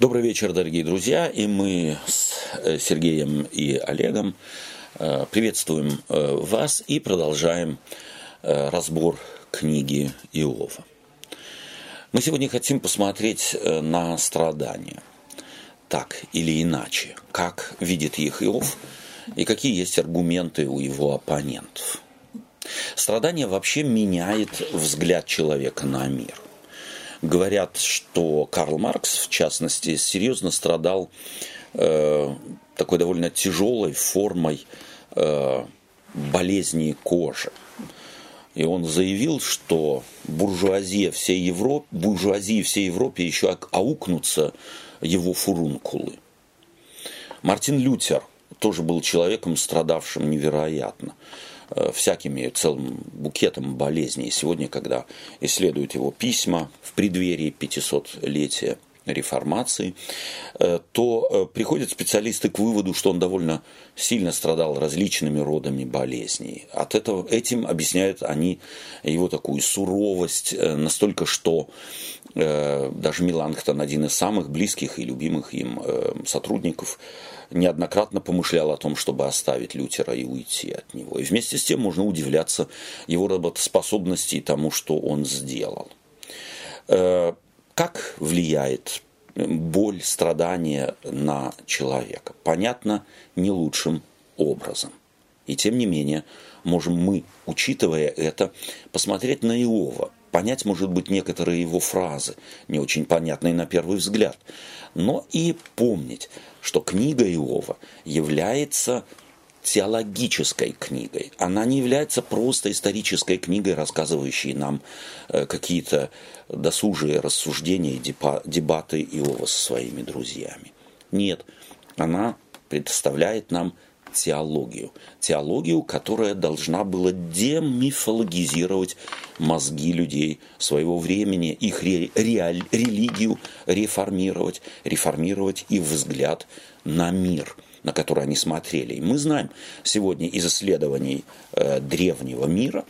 Добрый вечер, дорогие друзья, и мы с э, Сергеем и Олегом э, приветствуем э, вас и продолжаем разбор книги Иова. Мы сегодня хотим посмотреть на страдания, так или иначе, как видит их Иов и какие есть аргументы у его оппонентов. Страдание вообще меняет взгляд человека на мир – Говорят, что Карл Маркс, в частности, серьезно страдал э, такой довольно тяжелой формой э, болезни кожи. И он заявил, что буржуазия всей Европы, буржуазии всей Европе еще аукнутся его фурункулы. Мартин Лютер тоже был человеком, страдавшим невероятно. Э, всякими целым букетом болезней. Сегодня, когда исследуют его письма в преддверии 500-летия реформации, э, то э, приходят специалисты к выводу, что он довольно сильно страдал различными родами болезней. От этого, этим объясняют они его такую суровость, настолько, что даже Миланхтон, один из самых близких и любимых им сотрудников, неоднократно помышлял о том, чтобы оставить Лютера и уйти от него. И вместе с тем можно удивляться его работоспособности и тому, что он сделал. Э, как влияет боль, страдания на человека? Понятно, не лучшим образом. И тем не менее, можем мы, учитывая это, посмотреть на Иова, понять, может быть, некоторые его фразы, не очень понятные на первый взгляд, но и помнить, что книга Иова является теологической книгой. Она не является просто исторической книгой, рассказывающей нам э, какие-то досужие рассуждения и дебаты Иова со своими друзьями. Нет, она представляет нам теологию. Теологию, которая должна была демифологизировать мозги людей своего времени, их ре, реаль, религию реформировать, реформировать их взгляд на мир на который они смотрели. И мы знаем сегодня из исследований э, древнего мира,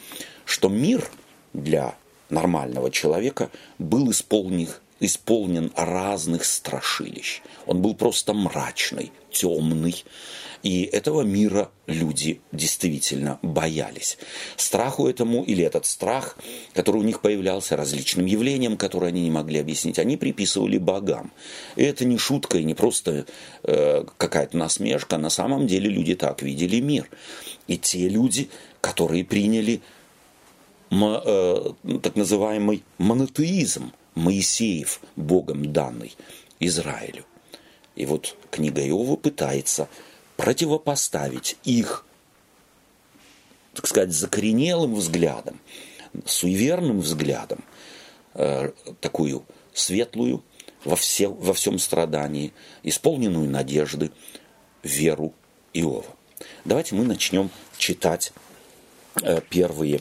что мир для нормального человека был исполнен, исполнен разных страшилищ. Он был просто мрачный, темный, и этого мира люди действительно боялись. Страху этому или этот страх, который у них появлялся различным явлением, которые они не могли объяснить, они приписывали богам. И это не шутка и не просто э, какая-то насмешка. На самом деле люди так видели мир. И те люди, которые приняли э, так называемый монотеизм, Моисеев, Богом данный Израилю. И вот книга Иова пытается противопоставить их, так сказать, закоренелым взглядом, суеверным взглядом, э, такую светлую во, все, во всем страдании, исполненную надежды, веру Иова. Давайте мы начнем читать э, первые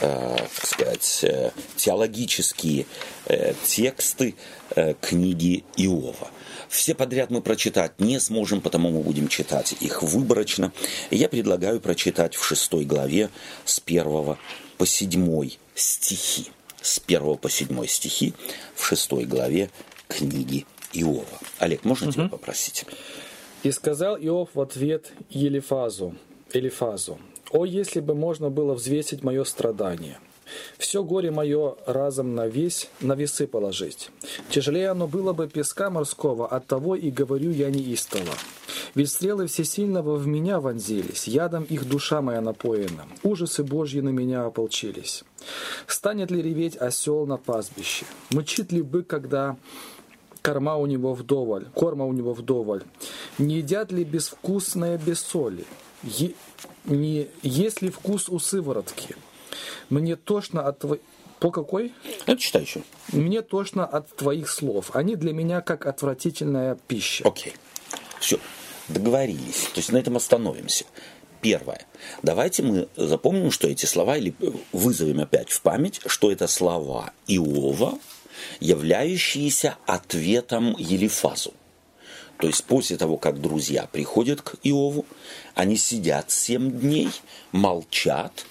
э, так сказать, э, теологические э, тексты э, книги Иова. Все подряд мы прочитать не сможем, потому мы будем читать их выборочно. Я предлагаю прочитать в шестой главе с первого по седьмой стихи. С первого по седьмой стихи в шестой главе книги Иова. Олег, можно угу. тебя попросить? «И сказал Иов в ответ Елифазу, Элифазу, «О, если бы можно было взвесить мое страдание, все горе мое разом на весь, на весы положить. Тяжелее оно было бы песка морского, от того и говорю я неистово. Ведь стрелы всесильного в меня вонзились, ядом их душа моя напоена, ужасы Божьи на меня ополчились. Станет ли реветь осел на пастбище? Мычит ли бык, когда корма у него вдоволь, корма у него вдоволь? Не едят ли безвкусное без соли? Е- не есть ли вкус у сыворотки? Мне тошно от твоих... По какой? Это читай еще. Мне тошно от твоих слов. Они для меня как отвратительная пища. Окей. Все. Договорились. То есть на этом остановимся. Первое. Давайте мы запомним, что эти слова, или вызовем опять в память, что это слова Иова, являющиеся ответом Елифазу. То есть после того, как друзья приходят к Иову, они сидят семь дней, молчат,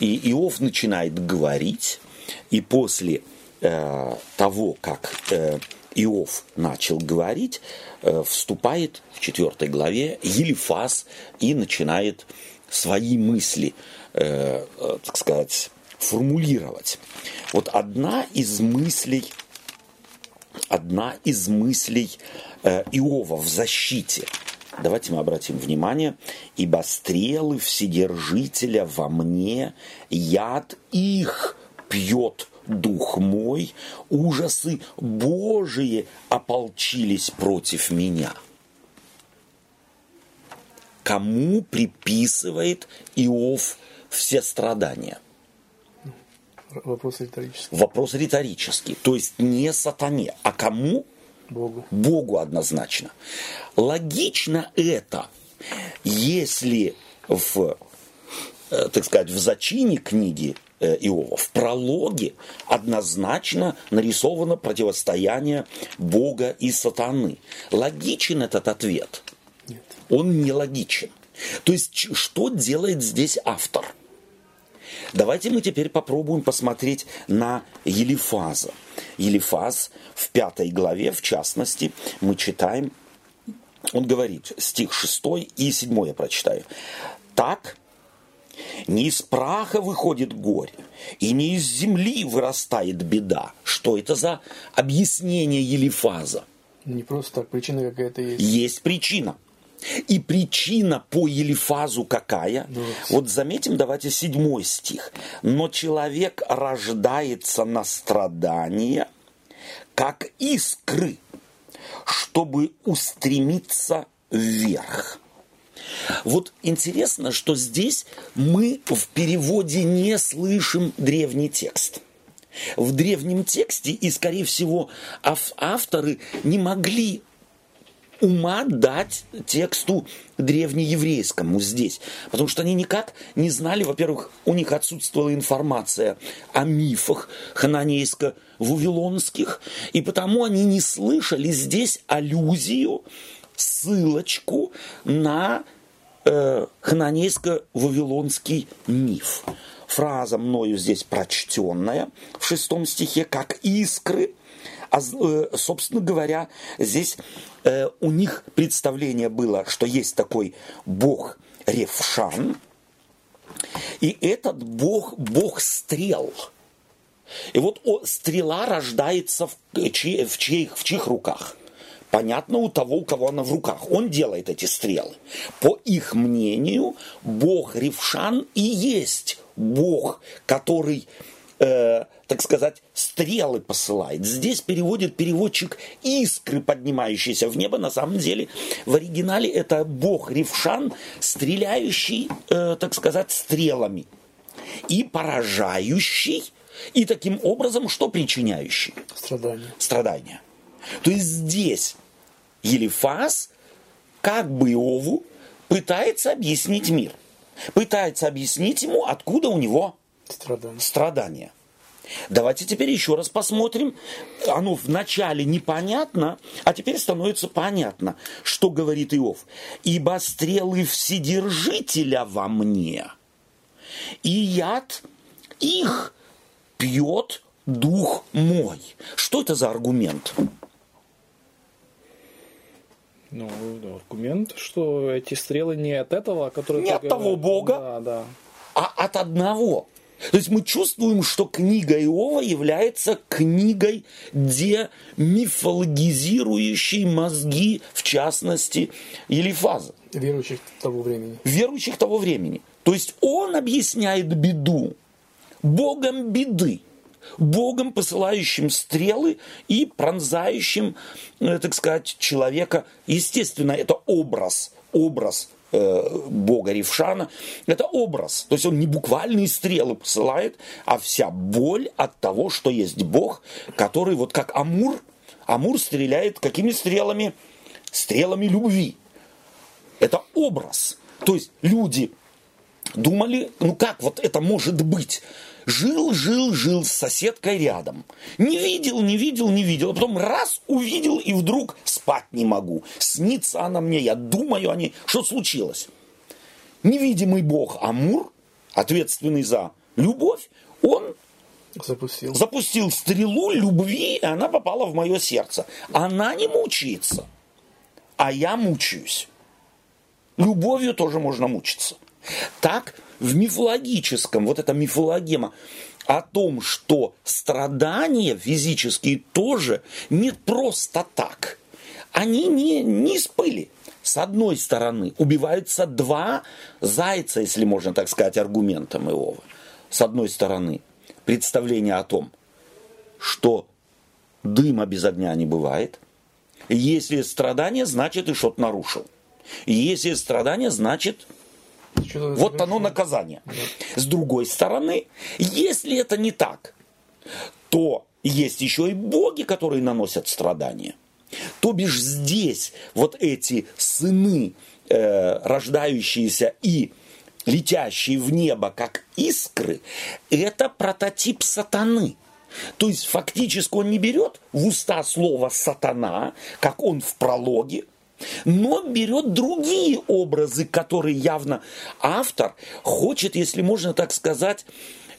и Иов начинает говорить, и после э, того, как э, Иов начал говорить, э, вступает в четвертой главе Елифас и начинает свои мысли, э, э, так сказать, формулировать. Вот одна из мыслей, одна из мыслей Иова в защите – Давайте мы обратим внимание, ибо стрелы Вседержителя во мне, яд их пьет дух мой, ужасы Божии ополчились против меня. Кому приписывает Иов все страдания? Вопрос риторический. Вопрос риторический. То есть не сатане, а кому? Богу. Богу однозначно. Логично это, если в, э, так сказать, в зачине книги э, Иова, в прологе однозначно нарисовано противостояние Бога и сатаны. Логичен этот ответ? Нет. Он не логичен. То есть, что делает здесь автор? Давайте мы теперь попробуем посмотреть на Елифаза. Елифаз в пятой главе, в частности, мы читаем, он говорит, стих 6 и 7 я прочитаю. «Так не из праха выходит горе, и не из земли вырастает беда». Что это за объяснение Елифаза? Не просто так, причина какая-то есть. Есть причина – и причина по Елифазу какая? Да. Вот заметим, давайте седьмой стих. Но человек рождается на страдания, как искры, чтобы устремиться вверх. Вот интересно, что здесь мы в переводе не слышим древний текст. В древнем тексте, и, скорее всего, авторы не могли ума дать тексту древнееврейскому здесь. Потому что они никак не знали, во-первых, у них отсутствовала информация о мифах хананейско-вавилонских, и потому они не слышали здесь аллюзию, ссылочку на э, хананейско-вавилонский миф. Фраза мною здесь прочтенная в шестом стихе, как искры – а, э, собственно говоря, здесь э, у них представление было, что есть такой бог Ревшан, и этот бог, бог стрел. И вот стрела рождается в, в, чьих, в чьих руках? Понятно, у того, у кого она в руках. Он делает эти стрелы. По их мнению, бог Ревшан и есть бог, который э, так сказать, стрелы посылает. Здесь переводит переводчик искры, поднимающиеся в небо. На самом деле в оригинале это бог Ревшан, стреляющий, э, так сказать, стрелами. И поражающий, и таким образом что причиняющий? Страдания. Страдания. То есть здесь Елифас, как бы Иову, пытается объяснить мир. Пытается объяснить ему, откуда у него страдания. страдания. Давайте теперь еще раз посмотрим. Оно вначале непонятно, а теперь становится понятно, что говорит Иов. «Ибо стрелы Вседержителя во мне, и яд их пьет дух мой». Что это за аргумент? Ну, аргумент, что эти стрелы не от этого, который... Не от того Бога, да, да. а от одного. То есть мы чувствуем, что книга Иова является книгой, демифологизирующей мозги, в частности, Елифаза. Верующих того времени. Верующих того времени. То есть он объясняет беду Богом беды. Богом, посылающим стрелы и пронзающим, э, так сказать, человека. Естественно, это образ, образ бога Рившана, это образ. То есть он не буквальные стрелы посылает, а вся боль от того, что есть Бог, который вот как Амур, Амур стреляет какими стрелами? Стрелами любви. Это образ. То есть люди думали, ну как вот это может быть? Жил, жил, жил с соседкой рядом. Не видел, не видел, не видел. А потом раз увидел и вдруг спать не могу. Снится она мне, я думаю о ней. Что случилось? Невидимый бог Амур, ответственный за любовь, он Запустил. Запустил стрелу любви, и она попала в мое сердце. Она не мучается, а я мучаюсь. Любовью тоже можно мучиться. Так в мифологическом, вот эта мифологема о том, что страдания физические тоже не просто так. Они не, не спыли. С одной стороны, убиваются два зайца, если можно так сказать, аргументом Иова. С одной стороны, представление о том, что дыма без огня не бывает. Если страдание, значит и что-то нарушил. Если страдание, значит вот оно наказание. С другой стороны, если это не так, то есть еще и боги, которые наносят страдания. То бишь здесь вот эти сыны, э, рождающиеся и летящие в небо, как искры, это прототип сатаны. То есть фактически он не берет в уста слово сатана, как он в прологе, но берет другие образы, которые явно автор хочет, если можно так сказать,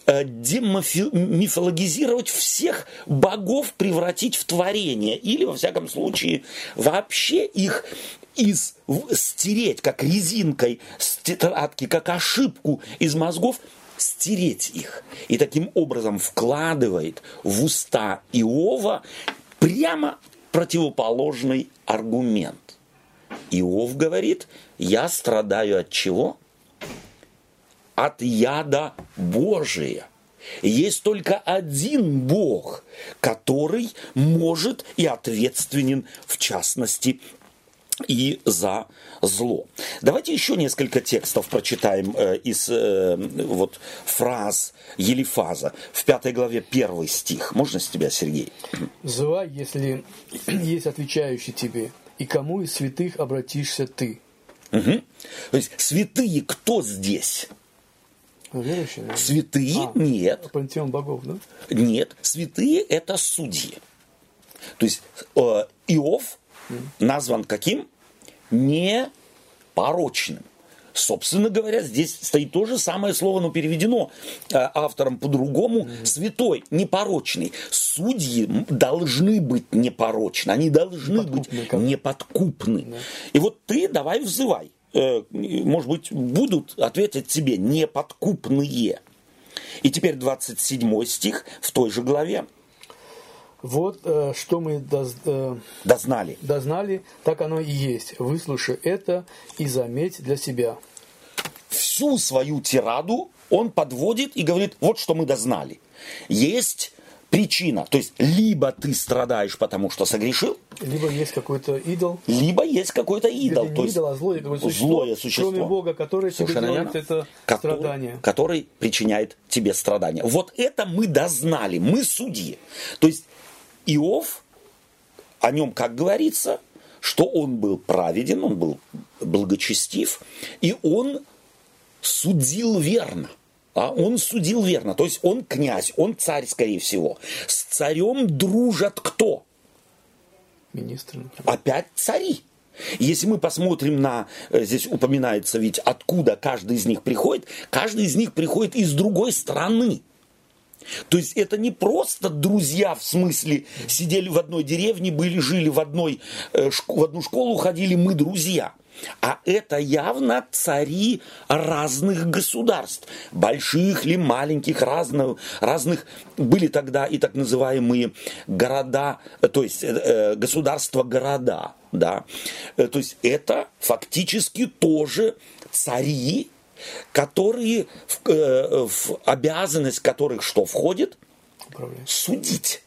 э, демифологизировать всех богов, превратить в творение. Или, во всяком случае, вообще их из, стереть, как резинкой с тетрадки, как ошибку из мозгов, стереть их. И таким образом вкладывает в уста Иова прямо противоположный аргумент. Иов говорит, я страдаю от чего? От яда Божия. Есть только один Бог, который может и ответственен, в частности, и за зло. Давайте еще несколько текстов прочитаем э, из э, вот, фраз Елифаза. В пятой главе первый стих. Можно с тебя, Сергей? Зла, если есть отвечающий тебе, и кому из святых обратишься ты? Угу. То есть святые кто здесь? Верующие? Да? Святые а, нет. Пантеон богов, да? Нет, святые это судьи. То есть э, Иов назван каким? Непорочным. Собственно говоря, здесь стоит то же самое слово, но переведено э, автором по-другому. Mm-hmm. Святой, непорочный. Судьи должны быть непорочны, они должны Подкупны, быть как... неподкупны. Mm-hmm. И вот ты давай взывай. Э, может быть, будут ответить тебе неподкупные. И теперь 27 стих в той же главе. Вот э, что мы доз, э, дознали. дознали, так оно и есть. Выслушай это и заметь для себя. Всю свою тираду он подводит и говорит, вот что мы дознали. Есть причина, то есть либо ты страдаешь, потому что согрешил, либо есть какой-то идол, либо есть какой-то идол, Или то есть идол, а злое, существо, злое существо, кроме Бога, который тебе делает это который, страдание, который причиняет тебе страдания. Вот это мы дознали, мы судьи. То есть Иов, о нем как говорится, что он был праведен, он был благочестив, и он судил верно. А он судил верно, то есть он князь, он царь, скорее всего. С царем дружат кто? Министры. Например. Опять цари. Если мы посмотрим на, э, здесь упоминается ведь, откуда каждый из них приходит, каждый из них приходит из другой страны. То есть это не просто друзья в смысле сидели в одной деревне, были, жили в, одной, э, в одну школу, ходили мы друзья. А это явно цари разных государств, больших ли, маленьких, разных, разных. Были тогда и так называемые города, то есть э, государства-города. Да? Э, то есть это фактически тоже цари, которые, в, э, в обязанность которых что входит? Управлять. Судить.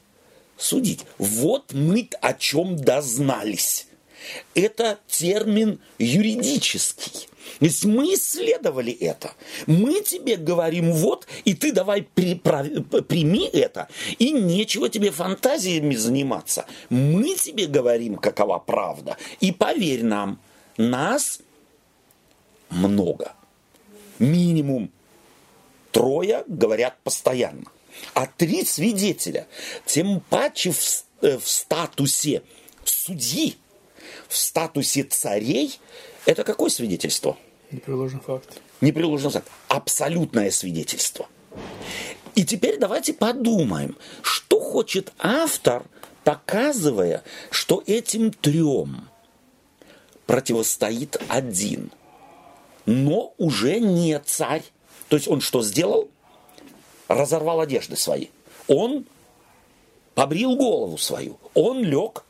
Судить. Вот мы о чем дознались. Это термин юридический. То есть мы исследовали это. Мы тебе говорим вот, и ты давай при, прими это, и нечего тебе фантазиями заниматься. Мы тебе говорим, какова правда. И поверь нам, нас много минимум трое говорят постоянно. А три свидетеля, тем паче в, э, в статусе судьи, в статусе царей, это какое свидетельство? Непреложный факт. Непреложный факт. Абсолютное свидетельство. И теперь давайте подумаем, что хочет автор, показывая, что этим трем противостоит один, но уже не царь. То есть он что сделал? Разорвал одежды свои. Он побрил голову свою. Он лег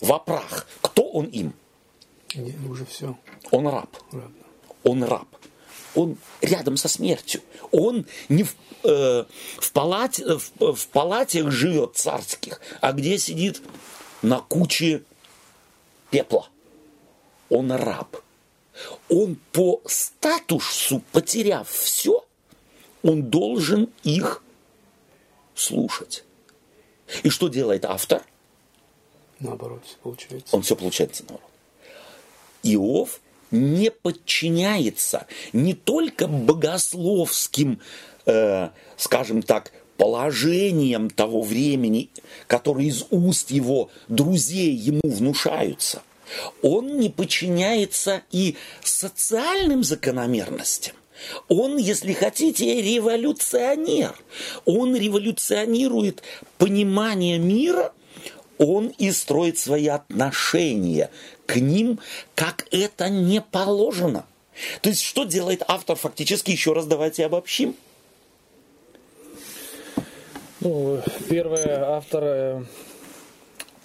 в прах. Кто он им? Не, уже все. Он раб. Раб. Он раб. Он рядом со смертью. Он не в, э, в, палате, в, в палатах живет царских, а где сидит на куче пепла. Он раб. Он по статусу, потеряв все, он должен их слушать. И что делает автор? Наоборот, получается. Он все получается наоборот. Иов не подчиняется не только богословским, э, скажем так, положениям того времени, которые из уст его друзей ему внушаются. Он не подчиняется и социальным закономерностям. Он, если хотите, революционер. Он революционирует понимание мира, он и строит свои отношения к ним, как это не положено. То есть, что делает автор фактически, еще раз давайте обобщим. Ну, первое, автор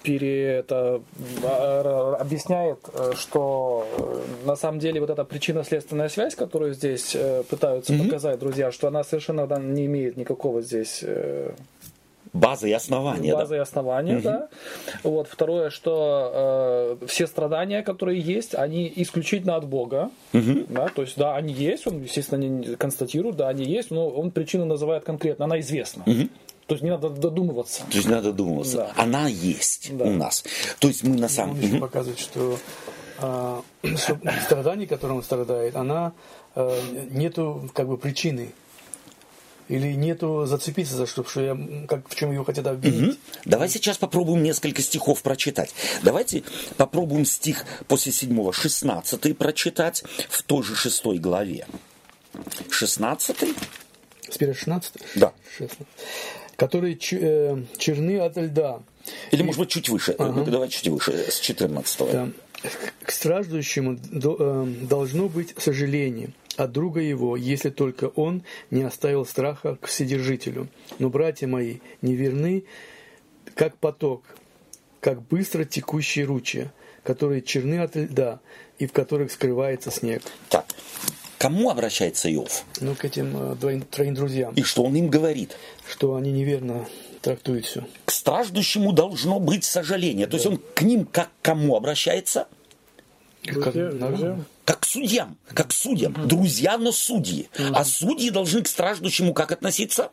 пере, это, а, объясняет, э, что э, на самом деле вот эта причинно-следственная связь, которую здесь э, пытаются mm-hmm. показать друзья, что она совершенно не имеет никакого здесь базы и основания. Базы да? и основания, угу. да. Вот. Второе, что э, все страдания, которые есть, они исключительно от Бога. Угу. Да? То есть, да, они есть, он, естественно, не констатирует, да, они есть, но он причину называет конкретно, она известна. Угу. То есть не надо додумываться. То есть не надо додумываться. Да. Она есть да. у нас. То есть мы на самом деле... Он показывает, что а, страдание, которым он страдает, она а, нету как бы причины. Или нету зацепиться за что, что я, как, в чем его хотят обвинить. Угу. Давай сейчас попробуем несколько стихов прочитать. Давайте попробуем стих после седьмого, шестнадцатый прочитать в той же шестой главе. Шестнадцатый. Сперва шестнадцатый? Да. 16 которые э, черны от льда. Или, и... может быть, чуть выше. Ага. Давай чуть выше, с 14 да. К страждущему э, должно быть сожаление от друга его, если только он не оставил страха к вседержителю. Но, братья мои, неверны, как поток, как быстро текущие ручья, которые черны от льда и в которых скрывается снег. Так, кому обращается Иов? Ну, к этим э, двоим, троим друзьям. И что он им говорит? Что они неверно трактуют все. К страждущему должно быть сожаление. То да. есть он к ним как к кому обращается? Как, друзья, как к судьям, как к судьям. Угу. Друзья, но судьи. Угу. А судьи должны к страждущему как относиться?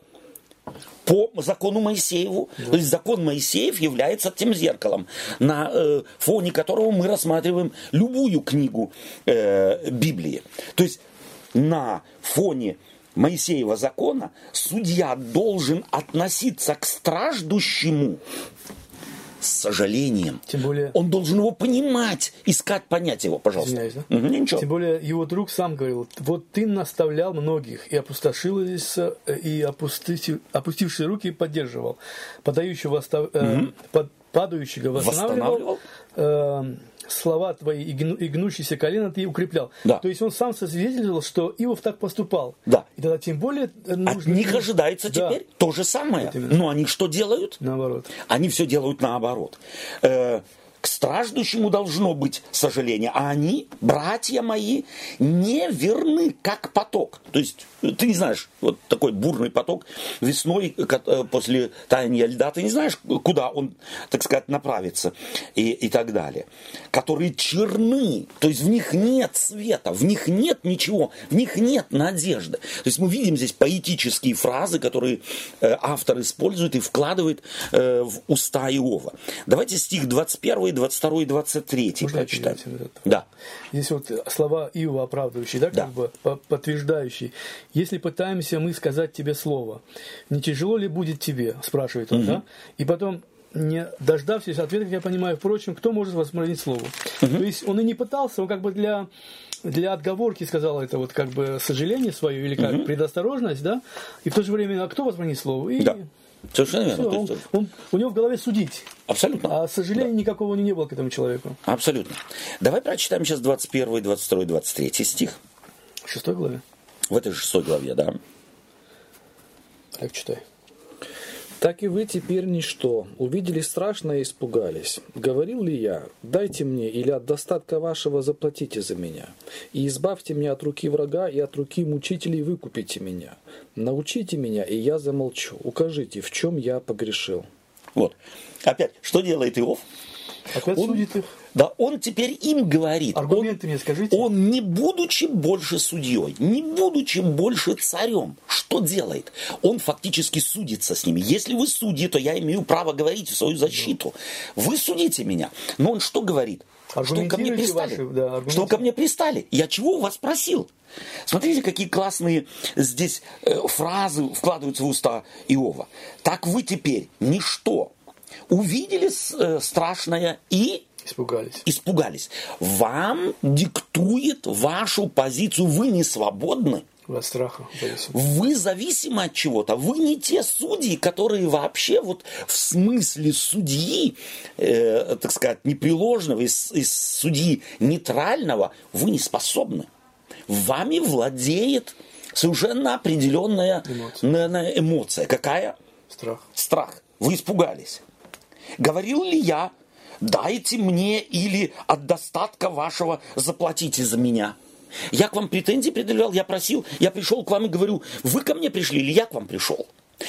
по закону Моисееву. Да. То есть закон Моисеев является тем зеркалом, на э, фоне которого мы рассматриваем любую книгу э, Библии. То есть на фоне Моисеева закона судья должен относиться к страждущему с сожалением. Тем более... Он должен его понимать, искать, понять его, пожалуйста. Извиняюсь, да? Угу, ничего. Тем более его друг сам говорил, вот ты наставлял многих, и опустошился, и опустив, опустившие руки поддерживал, подающего, угу. под, падающего восстанавливал, восстанавливал? Э, слова твои и, гну, и гнущиеся колено ты укреплял. Да. То есть он сам сосвидетельствовал, что Иов так поступал. Да. И тогда тем более нужно... От них ожидается да. теперь то же самое. Но они что делают? Наоборот. Они все делают наоборот. Э, страждущему должно быть сожаление, а они, братья мои, не верны, как поток. То есть, ты не знаешь, вот такой бурный поток весной э, после таяния льда, ты не знаешь, куда он, так сказать, направится и, и так далее. Которые черны, то есть в них нет света, в них нет ничего, в них нет надежды. То есть мы видим здесь поэтические фразы, которые э, автор использует и вкладывает э, в уста Иова. Давайте стих 21 и 22 и 23 Можно прочитаем. Да. Здесь вот слова Иова оправдывающие, да, как да. бы подтверждающие. Если пытаемся мы сказать тебе слово, не тяжело ли будет тебе, спрашивает он, угу. да? И потом не дождавшись ответа, как я понимаю, впрочем, кто может возбранить слово? То есть он и не пытался, он как бы для, для отговорки сказал это вот как бы сожаление свое или как предосторожность, да? И в то же время, а кто возбранит слово? И Да. Совершенно верно. То он- есть, он- у него в голове судить. абсолютно. А сожаления никакого не было к этому человеку. Абсолютно. Давай прочитаем сейчас 21, 22, 23 стих. В шестой главе. В этой шестой главе, да. Так читай. Так и вы теперь ничто. Увидели страшное и испугались. Говорил ли я, дайте мне или от достатка вашего заплатите за меня. И избавьте меня от руки врага и от руки мучителей выкупите меня. Научите меня, и я замолчу. Укажите, в чем я погрешил. Вот. Опять, что делает Иов? Опять Он- судит их. Да он теперь им говорит. Аргументы мне скажите. Он не будучи больше судьей, не будучи больше царем, что делает? Он фактически судится с ними. Если вы судьи, то я имею право говорить в свою защиту. Вы судите меня. Но он что говорит? Что ко мне пристали? ваши, да, что ко мне пристали? Я чего у вас просил? Смотрите, какие классные здесь э, фразы вкладываются в уста Иова. Так вы теперь ничто. Увидели э, страшное и Испугались. испугались. Вам диктует вашу позицию. Вы не свободны. От страха. Вы зависимы от чего-то. Вы не те судьи, которые вообще вот в смысле судьи, э, так сказать, непреложного, из, из судьи нейтрального, вы не способны. Вами владеет совершенно определенная Эмоция. эмоция. Какая? Страх. страх. Вы испугались. Говорил ли я, дайте мне или от достатка вашего заплатите за меня? Я к вам претензии предъявлял, я просил, я пришел к вам и говорю, вы ко мне пришли или я к вам пришел?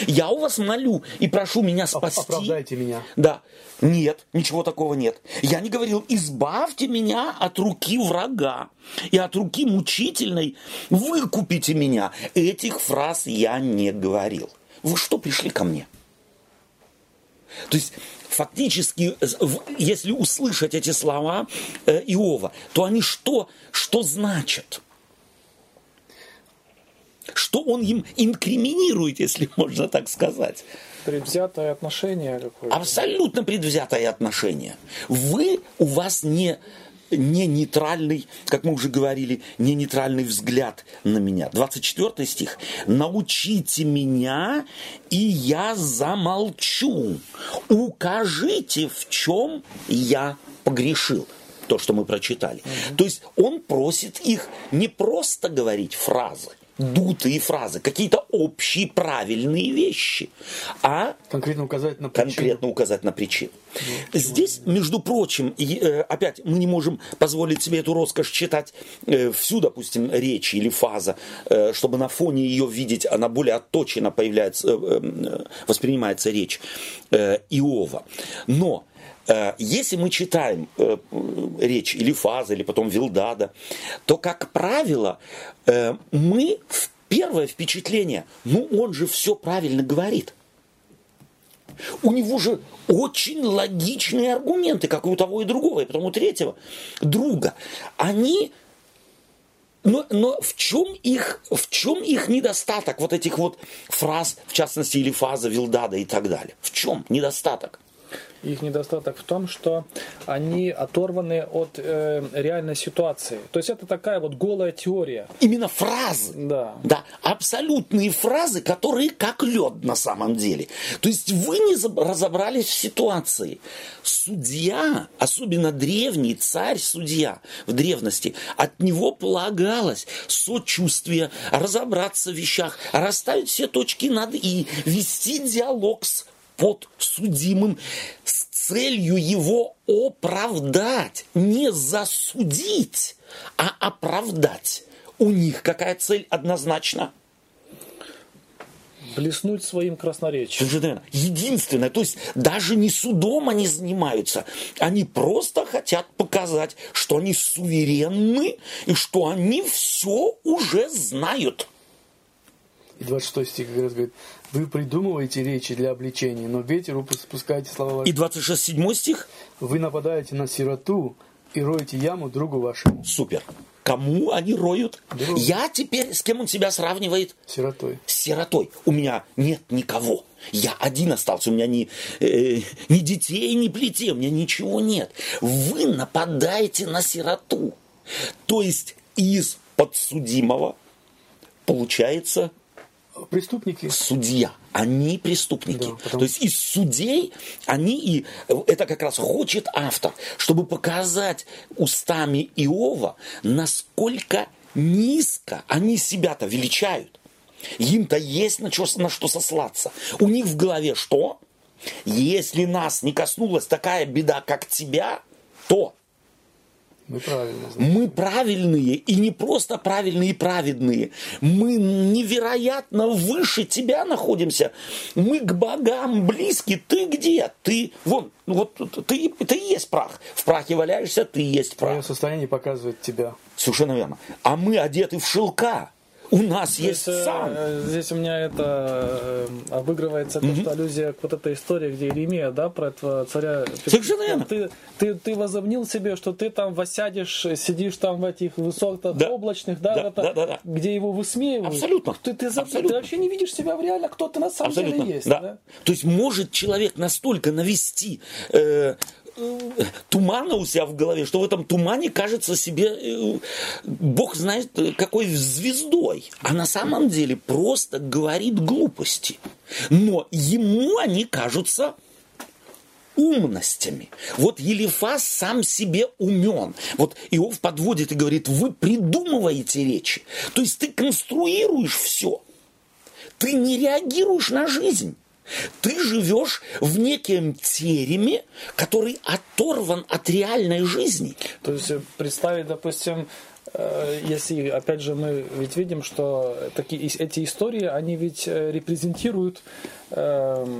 Я у вас молю и прошу меня спасти. Оправдайте меня. Да. Нет, ничего такого нет. Я не говорил, избавьте меня от руки врага и от руки мучительной, выкупите меня. Этих фраз я не говорил. Вы что пришли ко мне? То есть фактически, в- если услышать эти слова э, Иова, то они что, что значат? Что он им инкриминирует, если можно так сказать? Предвзятое отношение какое-то. Абсолютно предвзятое отношение. Вы, у вас не, не нейтральный, как мы уже говорили, не нейтральный взгляд на меня. 24 стих. «Научите меня, и я замолчу. Укажите, в чем я погрешил». То, что мы прочитали. То есть он просит их не просто говорить фразы, дутые фразы, какие-то общие правильные вещи, а Конкретно указать на причину. конкретно указать на причину. Здесь, между прочим, и, э, опять мы не можем позволить себе эту роскошь читать э, всю, допустим, речь или фаза, э, чтобы на фоне ее видеть, она более отточенно появляется, воспринимается речь Иова. Но если мы читаем э, речь или фаза, или потом Вилдада, то, как правило, э, мы в первое впечатление, ну он же все правильно говорит. У него же очень логичные аргументы, как и у того и другого, и потом у третьего друга. Они но, но в чем их, в чем их недостаток вот этих вот фраз, в частности, или фаза Вилдада и так далее? В чем недостаток? Их недостаток в том, что они оторваны от э, реальной ситуации. То есть это такая вот голая теория. Именно фразы. Да. Да, абсолютные фразы, которые как лед на самом деле. То есть вы не разобрались в ситуации. Судья, особенно древний царь-судья в древности, от него полагалось сочувствие, разобраться в вещах, расставить все точки над «и», вести диалог с подсудимым с целью его оправдать, не засудить, а оправдать. У них какая цель однозначно? Блеснуть своим красноречием. Единственное, то есть даже не судом они занимаются, они просто хотят показать, что они суверенны и что они все уже знают. И 26 стих как раз говорит, вы придумываете речи для обличения, но ветер спускаете слова. И 26 7 стих, Вы нападаете на сироту и роете яму другу вашему. супер. Кому они роют? Другу. Я теперь, с кем он себя сравнивает? Сиротой. С сиротой. У меня нет никого. Я один остался, у меня ни, э, ни детей, ни плетей, у меня ничего нет. Вы нападаете на сироту. То есть из подсудимого получается Преступники. судья. Они преступники. Да, потому- То есть из судей они и это как раз хочет автор, чтобы показать устами Иова, насколько низко они себя-то величают. Им-то есть на что, на что сослаться. У них в голове что? Если нас не коснулась такая беда, как тебя, то Мы правильно знаем. мы правильные, и не просто правильные и праведные. Мы невероятно выше тебя находимся. Мы к богам близки. Ты где? Ты, вон, вот ты, ты и есть прах. В прахе валяешься, ты есть Твое прах. состояние показывает тебя. Совершенно верно. А мы одеты в шелка. У нас То есть есть, э, сан. э, здесь у меня это э, обыгрывается то, что аллюзия к вот этой истории, где Иеремия, да, про этого царя. Совершенно верно. Ты, ты, ты возомнил себе, что ты там восядешь, сидишь там в этих высотах Да. облачных, да, Да, это- да, да, да. где его высмеивают. Абсолютно. Ты, ты, Абсолютно. ты вообще не видишь себя в реально, кто ты на самом Абсолютно. деле есть. да. да? То есть может человек настолько навести э, тумана у себя в голове, что в этом тумане кажется себе, э, Бог знает, э, какой звездой. А на самом деле просто говорит глупости. Но ему они кажутся умностями. Вот Елифас сам себе умен. Вот Иов подводит и говорит, вы придумываете речи. То есть ты конструируешь все. Ты не реагируешь на жизнь. Ты живешь в некем тереме, который оторван от реальной жизни. То есть э, представить, допустим, если, опять же, мы ведь видим, что такие, эти истории, они ведь э, репрезентируют эм,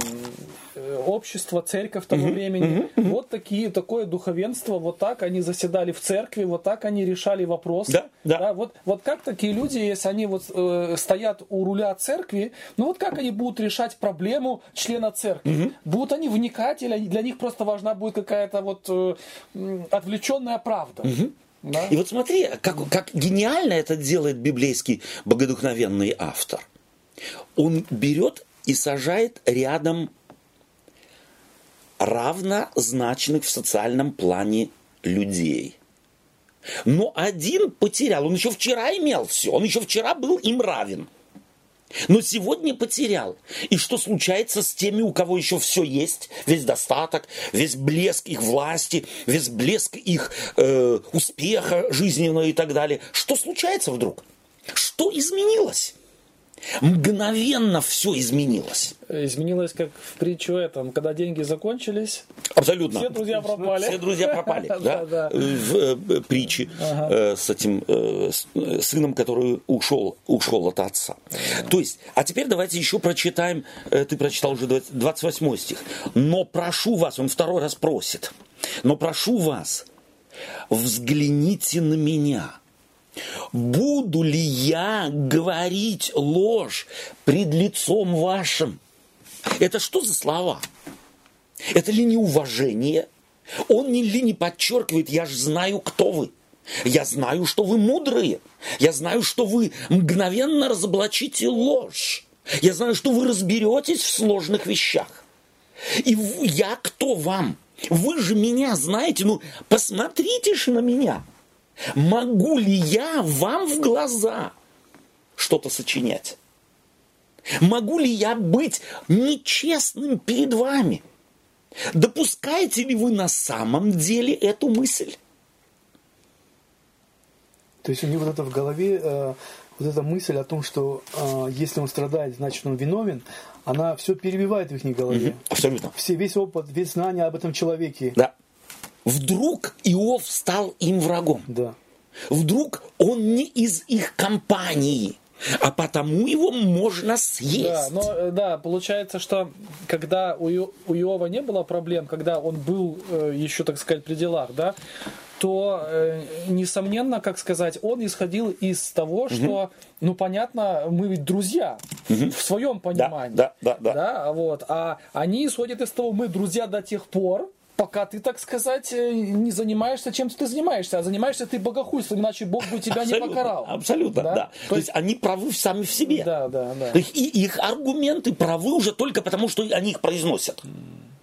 э, общество, церковь того времени. Вот такие, такое духовенство, вот так они заседали в церкви, вот так они решали вопросы. Да, да. вот, вот как такие люди, если они вот э, стоят у руля церкви, ну вот как они будут решать проблему члена церкви? Будут они вникать или для них просто важна будет какая-то вот э, отвлеченная правда? И вот смотри, как, как гениально это делает библейский богодухновенный автор. Он берет и сажает рядом равнозначных в социальном плане людей. Но один потерял, он еще вчера имел все, он еще вчера был им равен. Но сегодня потерял. И что случается с теми, у кого еще все есть, весь достаток, весь блеск их власти, весь блеск их э, успеха жизненного и так далее? Что случается вдруг? Что изменилось? Мгновенно все изменилось. Изменилось, как в притчу этом, когда деньги закончились, Абсолютно. все друзья пропали. Все друзья пропали, да? Да, да. В э, притче э, с этим э, сыном, который ушел, ушел от отца. То есть, а теперь давайте еще прочитаем, ты прочитал уже 20 28 стих. Но прошу вас, он второй раз просит, но прошу вас, взгляните на меня. Буду ли я говорить ложь пред лицом вашим? Это что за слова? Это ли не уважение? Он не, ли не подчеркивает, я же знаю, кто вы. Я знаю, что вы мудрые. Я знаю, что вы мгновенно разоблачите ложь. Я знаю, что вы разберетесь в сложных вещах. И я кто вам? Вы же меня знаете, ну посмотрите же на меня. Могу ли я вам в глаза что-то сочинять? Могу ли я быть нечестным перед вами? Допускаете ли вы на самом деле эту мысль? То есть у него вот это в голове, э, вот эта мысль о том, что э, если он страдает, значит он виновен, она все перебивает в их голове. Абсолютно. Все, весь опыт, весь знание об этом человеке. Да. Вдруг Иов стал им врагом. Да. Вдруг он не из их компании, а потому его можно съесть. Да, но э, да, получается, что когда у, Io- у Иова не было проблем, когда он был э, еще, так сказать, при делах, да, то, э, несомненно, как сказать, он исходил из того, что, ну, понятно, мы ведь друзья в своем понимании. да, да, да. а вот, а они исходят из того, мы друзья до тех пор, пока ты, так сказать, э, не занимаешься чем ты занимаешься, а занимаешься ты богохульством, иначе Бог бы тебя абсолютно, не покарал. Абсолютно, да. да. То, То есть, есть они правы сами в себе. Да, да, да. И их аргументы правы уже только потому, что они их произносят.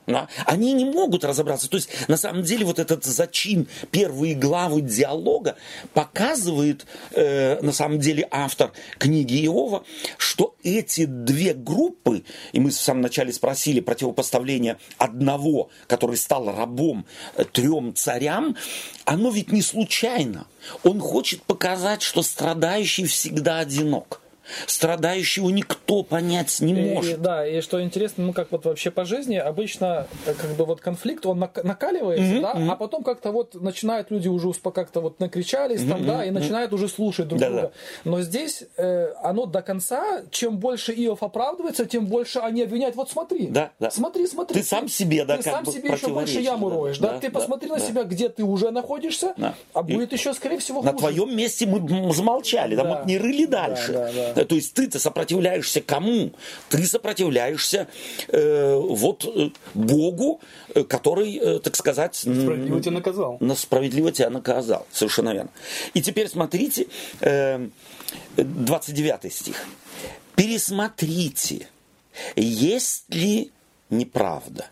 Да? Они не могут разобраться. То есть, на самом деле, вот этот зачин первые главы диалога показывает, э, на самом деле, автор книги Иова, что эти две группы, и мы в самом начале спросили противопоставление одного, который стал рабом э, трем царям, оно ведь не случайно. Он хочет показать, что страдающий всегда одинок страдающего никто понять не может. И, да, и что интересно, ну как вот вообще по жизни, обычно э, как бы вот конфликт, он накаливается, mm-hmm, да, mm-hmm. а потом как-то вот начинают люди уже как-то вот накричались mm-hmm, там, да, и начинают mm-hmm. уже слушать друг да, друга. Да. Но здесь э, оно до конца, чем больше Иов оправдывается, тем больше они обвиняют. Вот смотри, да, да. смотри, смотри. Ты, ты сам себе, да, Ты сам себе еще больше яму да, роешь, да, да ты да, посмотри да, на себя, где ты уже находишься, да. а будет и еще, скорее всего, хуже. На твоем месте мы замолчали, да, да мы не рыли дальше. Да, да, да. То есть ты-то сопротивляешься кому? Ты сопротивляешься э, вот э, Богу, э, который, э, так сказать... Справедливо тебя наказал. На справедливо тебя наказал, совершенно верно. И теперь смотрите, э, 29 стих. Пересмотрите, есть ли неправда.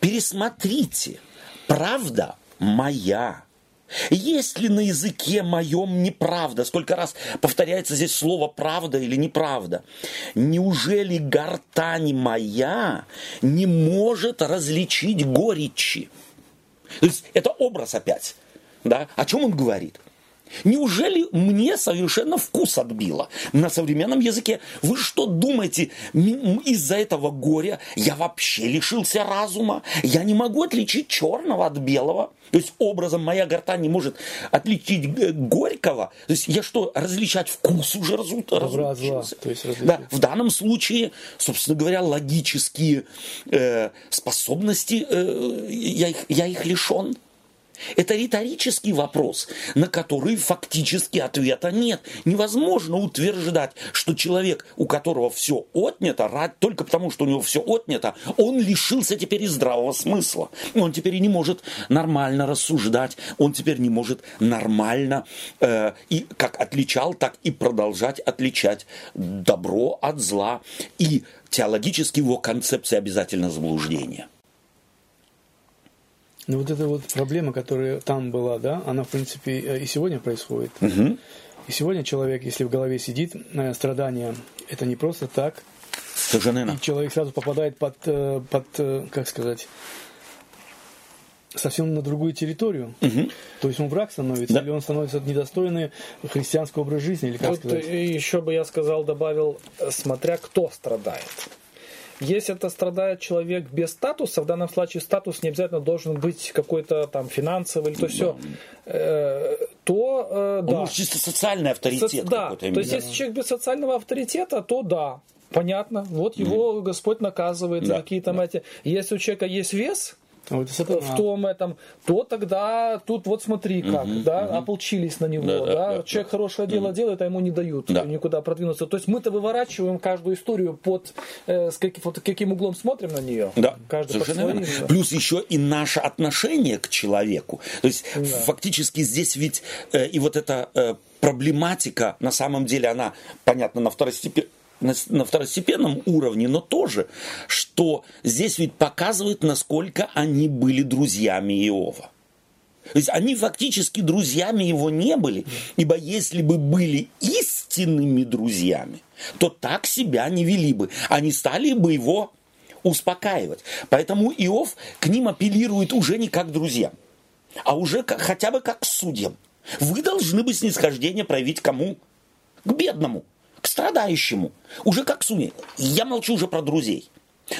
Пересмотрите, правда моя есть ли на языке моем неправда? Сколько раз повторяется здесь слово правда или неправда? Неужели гортань моя не может различить горечи? То есть это образ опять. Да? О чем он говорит? Неужели мне совершенно вкус отбило на современном языке? Вы что думаете, из-за этого горя я вообще лишился разума? Я не могу отличить черного от белого? То есть образом моя гортань не может отличить э, горького? То есть я что, различать вкус уже разу, разучился? Да, в данном случае, собственно говоря, логические э, способности, э, я, их, я их лишен. Это риторический вопрос, на который фактически ответа нет. Невозможно утверждать, что человек, у которого все отнято, только потому, что у него все отнято, он лишился теперь и здравого смысла. Он теперь и не может нормально рассуждать, он теперь не может нормально э, и как отличал, так и продолжать отличать добро от зла. И теологически его концепция обязательно заблуждение. Ну вот эта вот проблема, которая там была, да, она в принципе э, и сегодня происходит. Угу. И сегодня человек, если в голове сидит э, страдания, это не просто так. Совершенно. И человек сразу попадает под, э, под как сказать, совсем на другую территорию. Угу. То есть он враг становится, да. или он становится недостойный христианского образа жизни, или как вот сказать. Еще бы я сказал, добавил, смотря кто страдает. Если это страдает человек без статуса, в данном случае статус не обязательно должен быть какой-то там финансовый или то все, э, то э, да. может чисто социальный авторитет. Со, да, то есть если человек без социального авторитета, то да, понятно, вот его mm. Господь наказывает да, за какие-то да. эти. Если у человека есть вес, вот в том этом, то тогда тут вот смотри как, угу, да, угу. ополчились на него, да, да, да, да человек да. хорошее дело угу. делает, а ему не дают да. никуда продвинуться. То есть мы-то выворачиваем каждую историю под э, с каким, вот, каким углом смотрим на нее. Да, каждый совершенно Да. Плюс еще и наше отношение к человеку. То есть да. фактически здесь ведь э, и вот эта э, проблематика на самом деле она понятно на второстепенном на, второстепенном уровне, но тоже, что здесь ведь показывает, насколько они были друзьями Иова. То есть они фактически друзьями его не были, ибо если бы были истинными друзьями, то так себя не вели бы. Они стали бы его успокаивать. Поэтому Иов к ним апеллирует уже не как друзьям, а уже как, хотя бы как к судьям. Вы должны бы снисхождение проявить кому? К бедному страдающему. Уже как суме. Я молчу уже про друзей.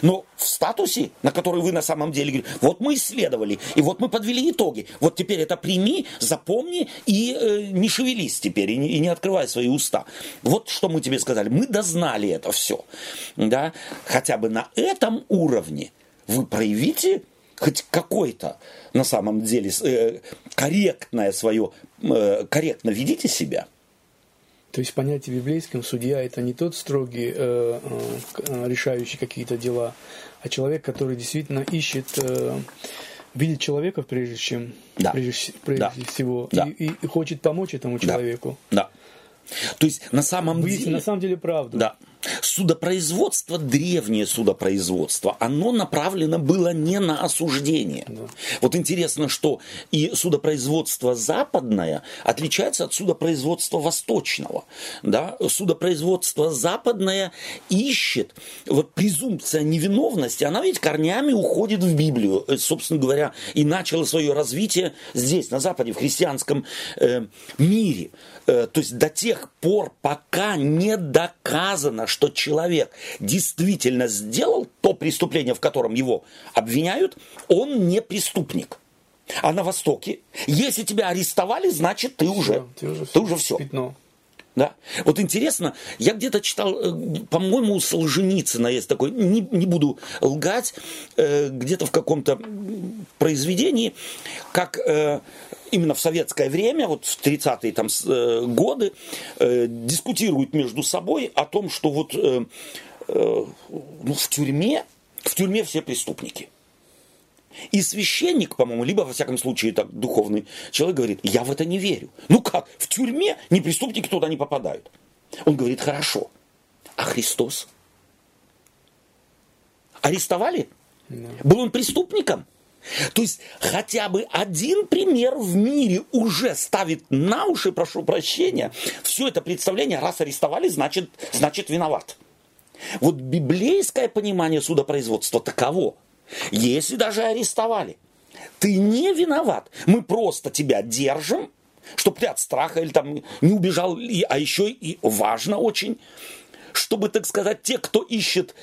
Но в статусе, на который вы на самом деле говорите, вот мы исследовали, и вот мы подвели итоги. Вот теперь это прими, запомни и э, не шевелись теперь, и не, и не открывай свои уста. Вот что мы тебе сказали. Мы дознали это все. Да? Хотя бы на этом уровне вы проявите хоть какой-то на самом деле э, корректное свое, э, корректно ведите себя. То есть понятие библейском судья это не тот строгий, э, э, решающий какие-то дела, а человек, который действительно ищет э, видит человека прежде чем Да. прежде, прежде Да. всего Да. и, и хочет помочь этому Да. человеку. Да. То есть на самом Выяснить деле... на самом деле правду. Да. Судопроизводство, древнее судопроизводство, оно направлено было не на осуждение. Вот интересно, что и судопроизводство западное отличается от судопроизводства восточного. Да? Судопроизводство западное ищет, вот презумпция невиновности, она ведь корнями уходит в Библию, э, собственно говоря, и начала свое развитие здесь, на Западе, в христианском э, мире. Э, то есть до тех пор, пока не доказано, что человек действительно сделал то преступление, в котором его обвиняют, он не преступник. А на Востоке, если тебя арестовали, значит ты уже, Ты уже, ты уже все. Пятно. Да. Вот интересно, я где-то читал, э, по-моему, у Солженицына есть такой, не, не буду лгать, э, где-то в каком-то произведении, как э, именно в советское время, вот в 30-е там, годы, дискутируют между собой о том, что вот ну, в тюрьме, в тюрьме все преступники. И священник, по-моему, либо, во всяком случае, так, духовный человек говорит, я в это не верю. Ну как, в тюрьме не преступники туда не попадают. Он говорит, хорошо, а Христос? Арестовали? Был он преступником? То есть хотя бы один пример в мире уже ставит на уши, прошу прощения, все это представление, раз арестовали, значит, значит виноват. Вот библейское понимание судопроизводства таково. Если даже арестовали, ты не виноват. Мы просто тебя держим, чтобы ты от страха или там не убежал. А еще и важно очень, чтобы, так сказать, те, кто ищет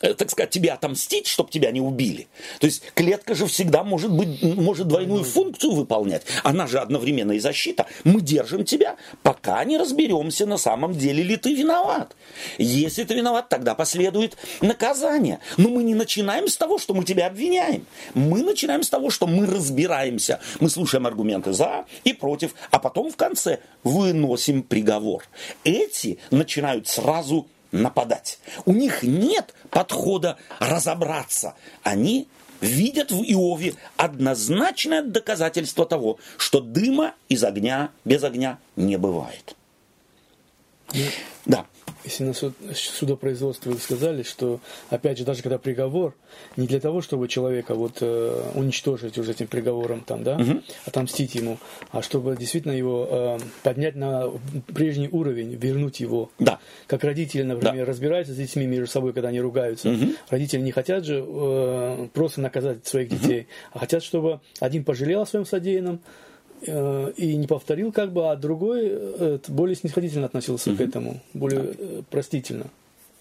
так сказать, тебе отомстить, чтобы тебя не убили. То есть клетка же всегда может быть, может двойную функцию выполнять. Она же одновременно и защита. Мы держим тебя, пока не разберемся, на самом деле ли ты виноват. Если ты виноват, тогда последует наказание. Но мы не начинаем с того, что мы тебя обвиняем. Мы начинаем с того, что мы разбираемся. Мы слушаем аргументы за и против, а потом в конце выносим приговор. Эти начинают сразу нападать. У них нет подхода разобраться. Они видят в Иове однозначное доказательство того, что дыма из огня без огня не бывает. Да. Если на суд- судопроизводстве вы сказали, что, опять же, даже когда приговор, не для того, чтобы человека вот э, уничтожить уже этим приговором, там, да, отомстить ему, а чтобы действительно его э, поднять на прежний уровень, вернуть его. Да. Как родители, например, разбираются с детьми между собой, когда они ругаются. Родители не хотят же э, просто наказать своих детей, а хотят, чтобы один пожалел о своем содеянном, и не повторил, как бы, а другой э, более снисходительно относился к этому, более э, простительно.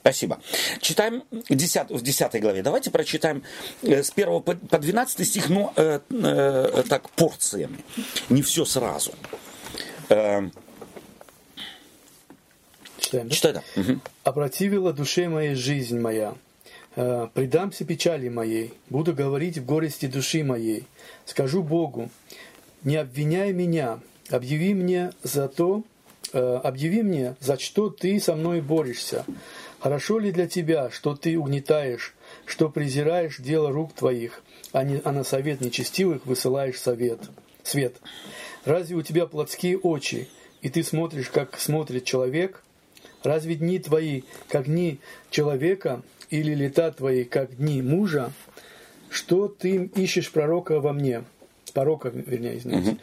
Спасибо. Читаем 10, в 10 главе. Давайте прочитаем э, с 1 по по 12 стих, но э, э, так порциями. Не все сразу. Э, Читаем, да? читай, да. Мгм. Опротивила душе моей жизнь моя. Э, Предамся печали моей, буду говорить в горести души моей. Скажу Богу, не обвиняй меня, объяви мне за то, э, объяви мне, за что ты со мной борешься. Хорошо ли для тебя, что ты угнетаешь, что презираешь дело рук твоих, а, не, а на совет нечестивых высылаешь совет, свет? Разве у тебя плотские очи, и ты смотришь, как смотрит человек? Разве дни твои, как дни человека, или лета твои, как дни мужа? Что ты ищешь пророка во мне? Порока, вернее, извините.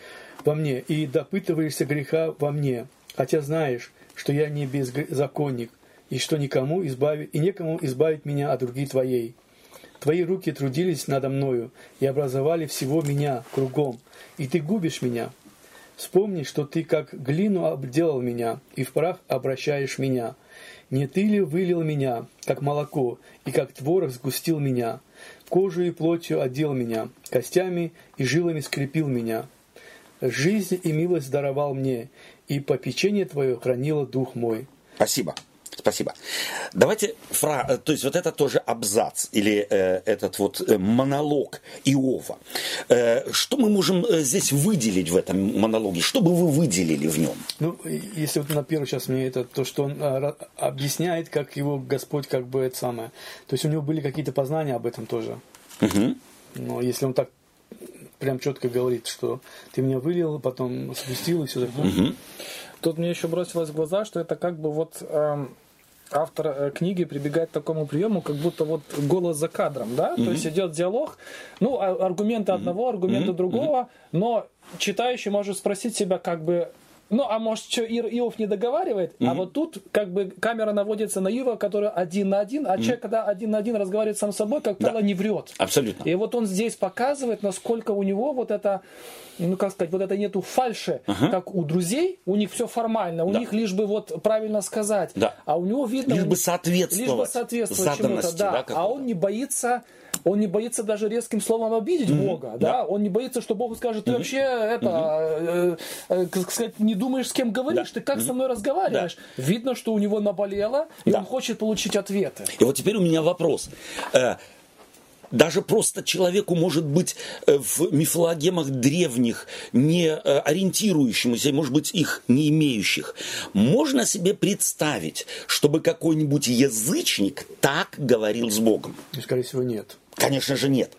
Во мне. И допытываешься греха во мне. Хотя знаешь, что я не беззаконник, и что никому избавить, и некому избавить меня от руки твоей. Твои руки трудились надо мною и образовали всего меня кругом, и ты губишь меня. Вспомни, что ты как глину обделал меня, и в прах обращаешь меня. Не ты ли вылил меня, как молоко, и как творог сгустил меня? Кожу и плотью одел меня, костями и жилами скрепил меня. Жизнь и милость даровал мне, и попечение твое хранило дух мой. Спасибо. Спасибо. Давайте, фра... э, то есть вот это тоже абзац или э, этот вот э, монолог Иова. Э, что мы можем э, здесь выделить в этом монологе? Что бы вы выделили в нем? Ну, если вот на первый сейчас мне это то, что он а, объясняет, как его Господь как бы это самое. То есть у него были какие-то познания об этом тоже. Мгм. Но если он так прям четко говорит, что ты меня вылил, потом спустил и все такое. Тут мне еще бросилось в глаза, что это как бы вот эм, автор э, книги прибегает к такому приему, как будто вот голос за кадром, да? То есть идет диалог, ну, а- аргументы одного, аргументы другого, но читающий может спросить себя, как бы, ну, а может, что Ир- Иов не договаривает? А вот тут как бы камера наводится на Иова, который один на один, а человек, когда один на один разговаривает сам с собой, как правило, не врет. Абсолютно. И вот он здесь показывает, насколько у него вот это, ну как сказать, вот это нету фальши, как у друзей, у них все формально, у Да. них лишь бы вот правильно сказать, Да. а у него видно... Лишь бы соответствовать Лишь бы соответствовать чему-то, да. да, а он не боится... Он не боится даже резким словом обидеть Бога, да? Он не боится, что Бог скажет, ты вообще это, э, э, как сказать, не думаешь, с кем говоришь, ты как со мной разговариваешь? Видно, что у него наболело, и Да. он хочет получить ответы. И вот теперь у меня вопрос. Э, Даже просто человеку, может быть, э, в мифологемах древних, не ориентирующемуся, может быть, их не имеющих, можно себе представить, чтобы какой-нибудь язычник так говорил с Богом? И, скорее всего, нет. Конечно же нет.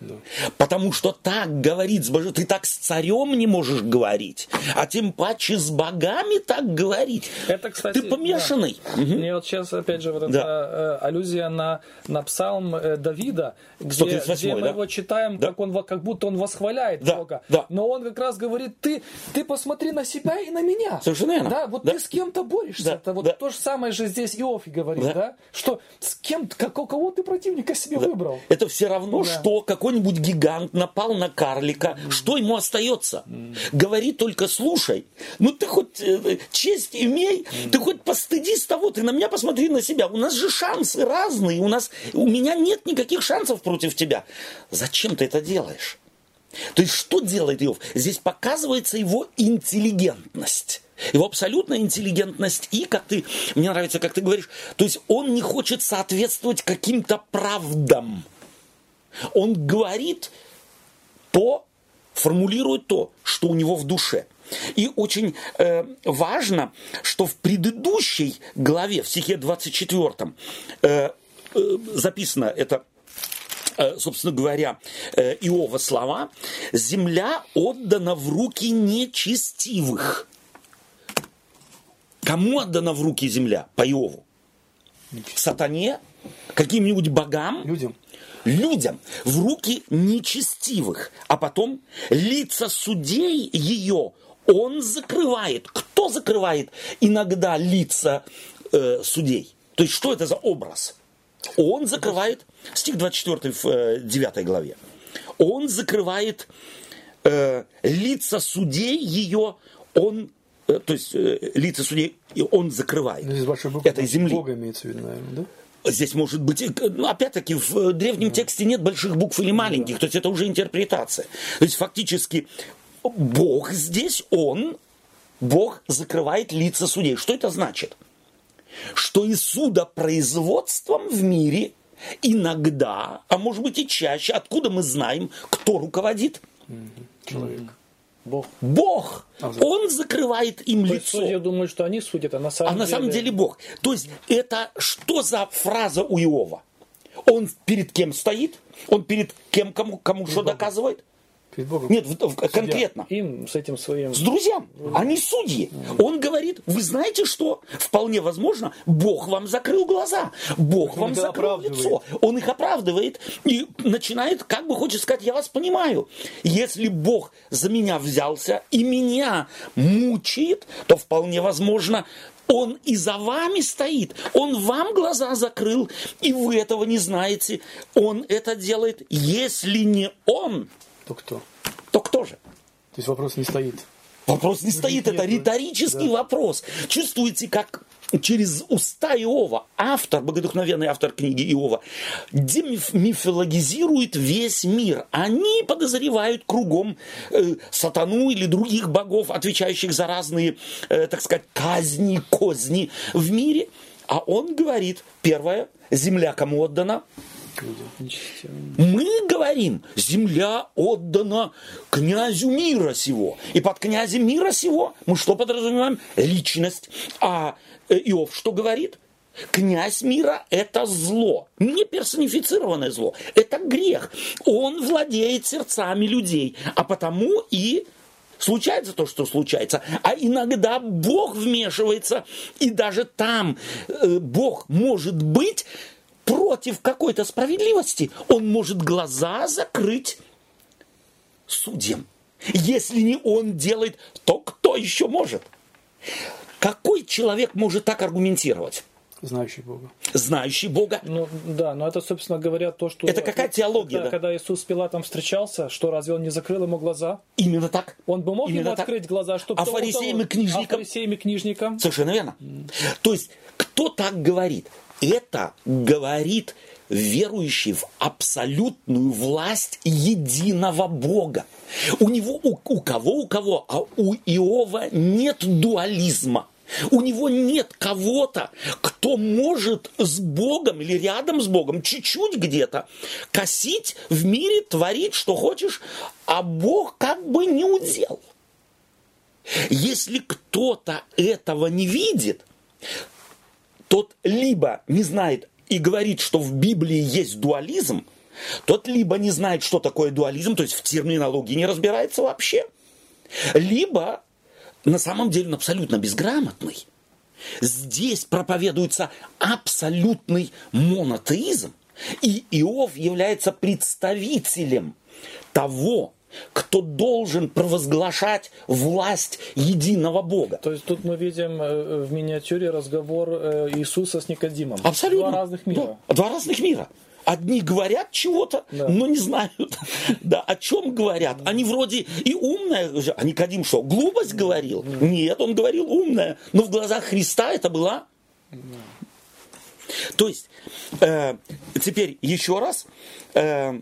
Потому что так говорить с Божьим, ты так с царем не можешь говорить, а тем паче с богами так говорить. Это, кстати, ты помешанный. да. Мне вот сейчас, опять же, вот Да. эта э, аллюзия на, на псалм э, Давида, где, 138, где мы да? его читаем, Да. как, он, как будто он восхваляет Да, Бога. да. Но он как раз говорит, ты, ты посмотри на себя и на меня. Совершенно верно. Да, вот Да. ты с кем-то борешься. Да, Это вот да. то же самое же здесь Иов и говорит, Да. да? Что с кем, как, у кого ты противника себе выбрал? Это все равно, Да. что какой-нибудь гигант напал на карлика. Что ему остается? Говори только слушай. Ну ты хоть э, честь имей, ты хоть постыдись того, ты на меня посмотри на себя. У нас же шансы разные. У, нас, у меня нет никаких шансов против тебя. Зачем ты это делаешь? То есть что делает Иов? Здесь показывается его интеллигентность. Его абсолютная интеллигентность и, как ты, мне нравится, как ты говоришь, то есть он не хочет соответствовать каким-то правдам. Он говорит то, формулирует то, что у него в душе. И очень э, важно, что в предыдущей главе, в стихе 24, э, э, записано это э, собственно говоря, э, Иова слова, «Земля отдана в руки нечестивых». Кому отдана в руки земля? По Иову. Сатане? Каким-нибудь богам? Людям. Людям в руки нечестивых, а потом лица судей ее он закрывает. Кто закрывает иногда лица э, судей? То есть что это за образ? Он закрывает, стих 24 в э, 9 главе, он закрывает э, лица судей ее, он, э, то есть э, лица судей он закрывает Ну, здесь большой буквы. этой земли. Бога имеется в виду, наверное, да? Здесь может быть, ну, опять-таки, в э, древнем тексте нет больших букв или маленьких, то есть это уже интерпретация. То есть фактически Бог здесь, Он, Бог закрывает лица судей. Что это значит? Что и судопроизводством в мире иногда, а может быть и чаще, откуда мы знаем, кто руководит? Человек. Бог. Бог. Он закрывает им То лицо. судьи думают, что они судят, а на самом А деле... на самом деле Бог. То есть это что за фраза у Иова? Он перед кем стоит? Он перед кем, кому, кому что доказывает? Перед Богом. Нет, в- в- конкретно. Им с этим своим... С друзьям. Они судьи. Он говорит, вы знаете что? Вполне возможно, Бог вам закрыл глаза. Бог вам закрыл лицо. Он их оправдывает и начинает, как бы хочет сказать, я вас понимаю. Если Бог за меня взялся и меня мучает, то вполне возможно, он и за вами стоит. Он вам глаза закрыл, и вы этого не знаете. Он это делает. Если не он, То кто? то кто же? То есть вопрос не стоит. Вопрос не стоит, это риторический да. вопрос. Чувствуете, как через уста Иова, автор, богодухновенный автор книги Иова, демифологизирует весь мир. Они подозревают кругом э, сатану или других богов, отвечающих за разные, э, так сказать, казни, козни в мире. А он говорит, первое, земля кому отдана? Мы говорим, земля отдана князю мира сего. И под князем мира сего мы что подразумеваем? Личность. А э, Иов что говорит? Князь мира – это зло, не персонифицированное зло, это грех. Он владеет сердцами людей, а потому и случается то, что случается. А иногда Бог вмешивается, и даже там э, Бог может быть против какой-то справедливости. Он может глаза закрыть судьям. Если не он делает, то кто еще может? Какой человек может так аргументировать? Знающий Бога. Знающий Бога. Ну да, но это, собственно говоря, то, что... Это какая теология, да, да? Когда Иисус с Пилатом встречался, что разве он не закрыл ему глаза? Именно так. Он бы мог Именно ему так. открыть глаза, чтобы... А фарисеям и книжникам? А фарисеям и книжникам? Совершенно верно. То есть, кто так говорит? Это говорит верующий в абсолютную власть единого Бога. У него, у, у кого, у кого, а у Иова нет дуализма. У него нет кого-то, кто может с Богом или рядом с Богом, чуть-чуть где-то, косить в мире, творить, что хочешь, а Бог как бы не удел. Если кто-то этого не видит, тот либо не знает и говорит, что в Библии есть дуализм, тот либо не знает, что такое дуализм, то есть в терминологии не разбирается вообще, либо на самом деле он абсолютно безграмотный. Здесь проповедуется абсолютный монотеизм, и Иов является представителем того, кто должен провозглашать власть единого Бога. То есть тут мы видим э, в миниатюре разговор э, Иисуса с Никодимом. Абсолютно. Два разных мира. Да, два разных мира. Одни говорят чего-то, Да. но не знают, да, о чем говорят. Они вроде и умные, а Никодим что, глупость говорил? Нет, он говорил умное, но в глазах Христа это была... То есть, э, теперь еще раз, э,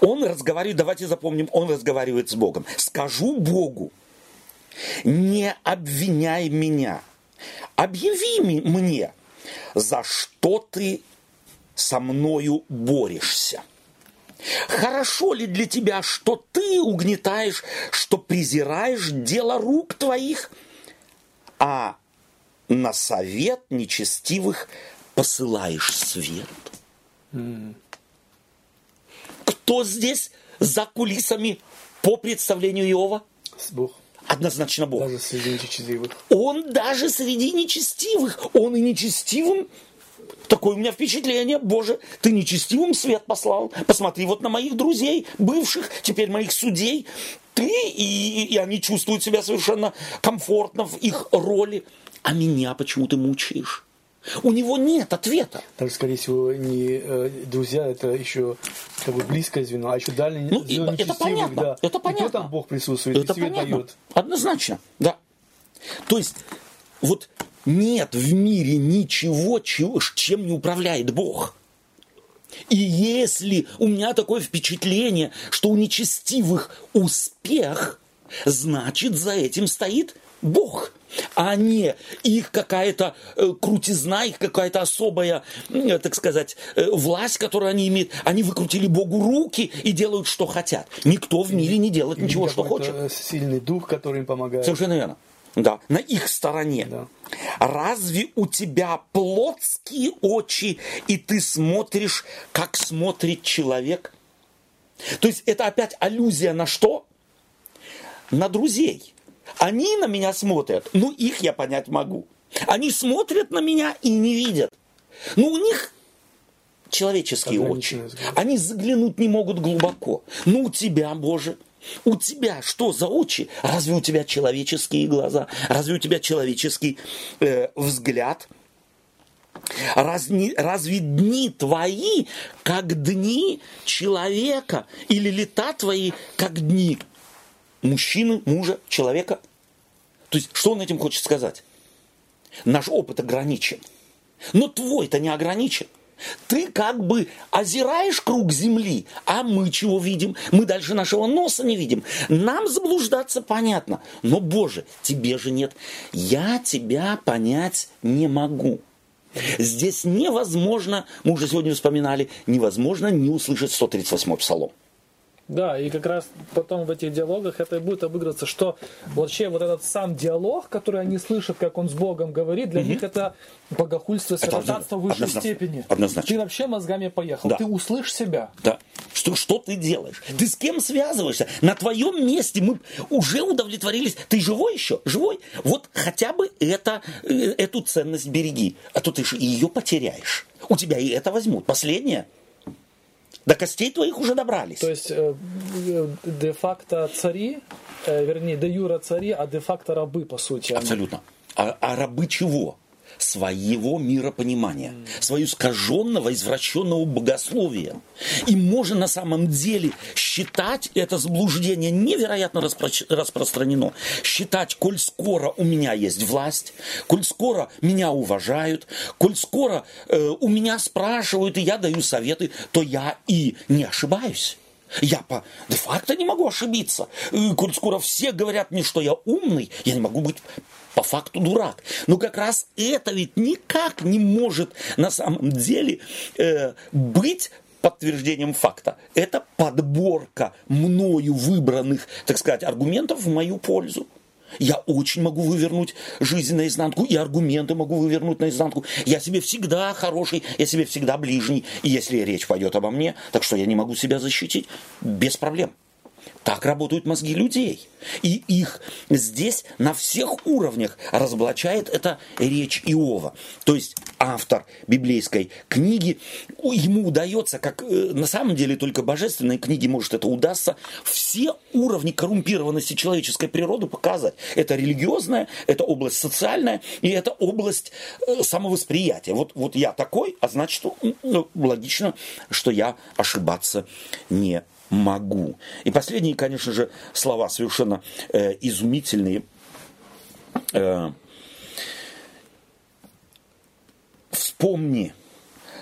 он разговаривает, давайте запомним, он разговаривает с Богом. Скажу Богу, не обвиняй меня, объяви мне, за что ты со мною борешься. Хорошо ли для тебя, что ты угнетаешь, что презираешь дело рук твоих, а на совет нечестивых посылаешь свет? Кто здесь за кулисами по представлению Иова? Бог. Однозначно Бог. Даже среди нечестивых. Он даже среди нечестивых, он и нечестивым Такое у меня впечатление, Боже, ты нечестивым свет послал. Посмотри вот на моих друзей, бывших, теперь моих судей. Ты, и, и они чувствуют себя совершенно комфортно в их роли. А меня почему ты мучаешь? У него нет ответа. Даже, скорее всего, не э, друзья, это еще как бы близкое звено, а еще дальнее Ну, и- звено это понятно, да. это И понятно. то там Бог присутствует, Это и свет понятно. дает. Однозначно, да. То есть, вот нет в мире ничего, чего- чем не управляет Бог. И если у меня такое впечатление, что у нечестивых успех, значит за этим стоит Бог, а не их какая-то э, крутизна, их какая-то особая, э, так сказать, э, власть, которую они имеют. Они выкрутили Богу руки и делают, что хотят. Никто в мире не делает ничего, что хочет. сильный дух, который им помогает. Совершенно верно. Да, на их стороне. Да. Разве у тебя плотские очи, и ты смотришь, как смотрит человек? То есть это опять аллюзия на что? На друзей. Они на меня смотрят, ну их я понять могу. Они смотрят на меня и не видят. Ну у них человеческие очи. Они заглянуть не могут глубоко. Ну у тебя, Боже, у тебя что за очи? Разве у тебя человеческие глаза? Разве у тебя человеческий э, взгляд? Разни- разве дни твои, как дни человека? Или лета твои, как дни мужчины, мужа, человека? То есть, что он этим хочет сказать? Наш опыт ограничен. Но твой-то не ограничен. Ты как бы озираешь круг земли, а мы чего видим? Мы дальше нашего носа не видим. Нам заблуждаться понятно. Но, Боже, тебе же нет. Я тебя понять не могу. Здесь невозможно, мы уже сегодня вспоминали, невозможно не услышать 138-й псалом. Да, и как раз потом в этих диалогах это и будет обыгрываться, что вообще вот этот сам диалог, который они слышат, как он с Богом говорит, для угу. них это богохульство, святотатство в высшей однозначно. степени. Однозначно. Ты вообще мозгами поехал, Да. ты услышь себя. Да. Что, что ты делаешь? Ты с кем связываешься? На твоем месте мы уже удовлетворились. Ты живой еще? Живой? Вот хотя бы это, э, эту ценность береги. А то ты же ее потеряешь. У тебя и это возьмут. Последнее. До костей твоих уже добрались. То есть э, э, де-факто цари, э, вернее, де-юра цари, а де-факто рабы, по сути. они. Абсолютно. А, а рабы чего? Своего миропонимания, свою искаженного, извращенного богословия. И можно на самом деле считать это заблуждение невероятно распро- распространено. Считать, коль скоро у меня есть власть, коль скоро меня уважают, коль скоро э, у меня спрашивают, и я даю советы, то я и не ошибаюсь. Я по де-факто не могу ошибиться. Коль скоро все говорят мне, что я умный, я не могу быть по факту дурак. Но как раз это ведь никак не может на самом деле э, быть подтверждением факта. Это подборка мною выбранных, так сказать, аргументов в мою пользу. Я очень могу вывернуть жизнь наизнанку, и аргументы могу вывернуть наизнанку. Я себе всегда хороший, я себе всегда ближний. И если речь пойдет обо мне, так что я не могу себя защитить, без проблем. Так работают мозги людей. И их здесь на всех уровнях разоблачает эта речь Иова. То есть автор библейской книги, ему удается, как э, на самом деле только божественной книге может это удастся, все уровни коррумпированности человеческой природы показать. Это религиозная, это область социальная, и это область э, самовосприятия. Вот, вот я такой, а значит, ну, логично, что я ошибаться не могу. И последние, конечно же, слова совершенно э, изумительные. Э, вспомни,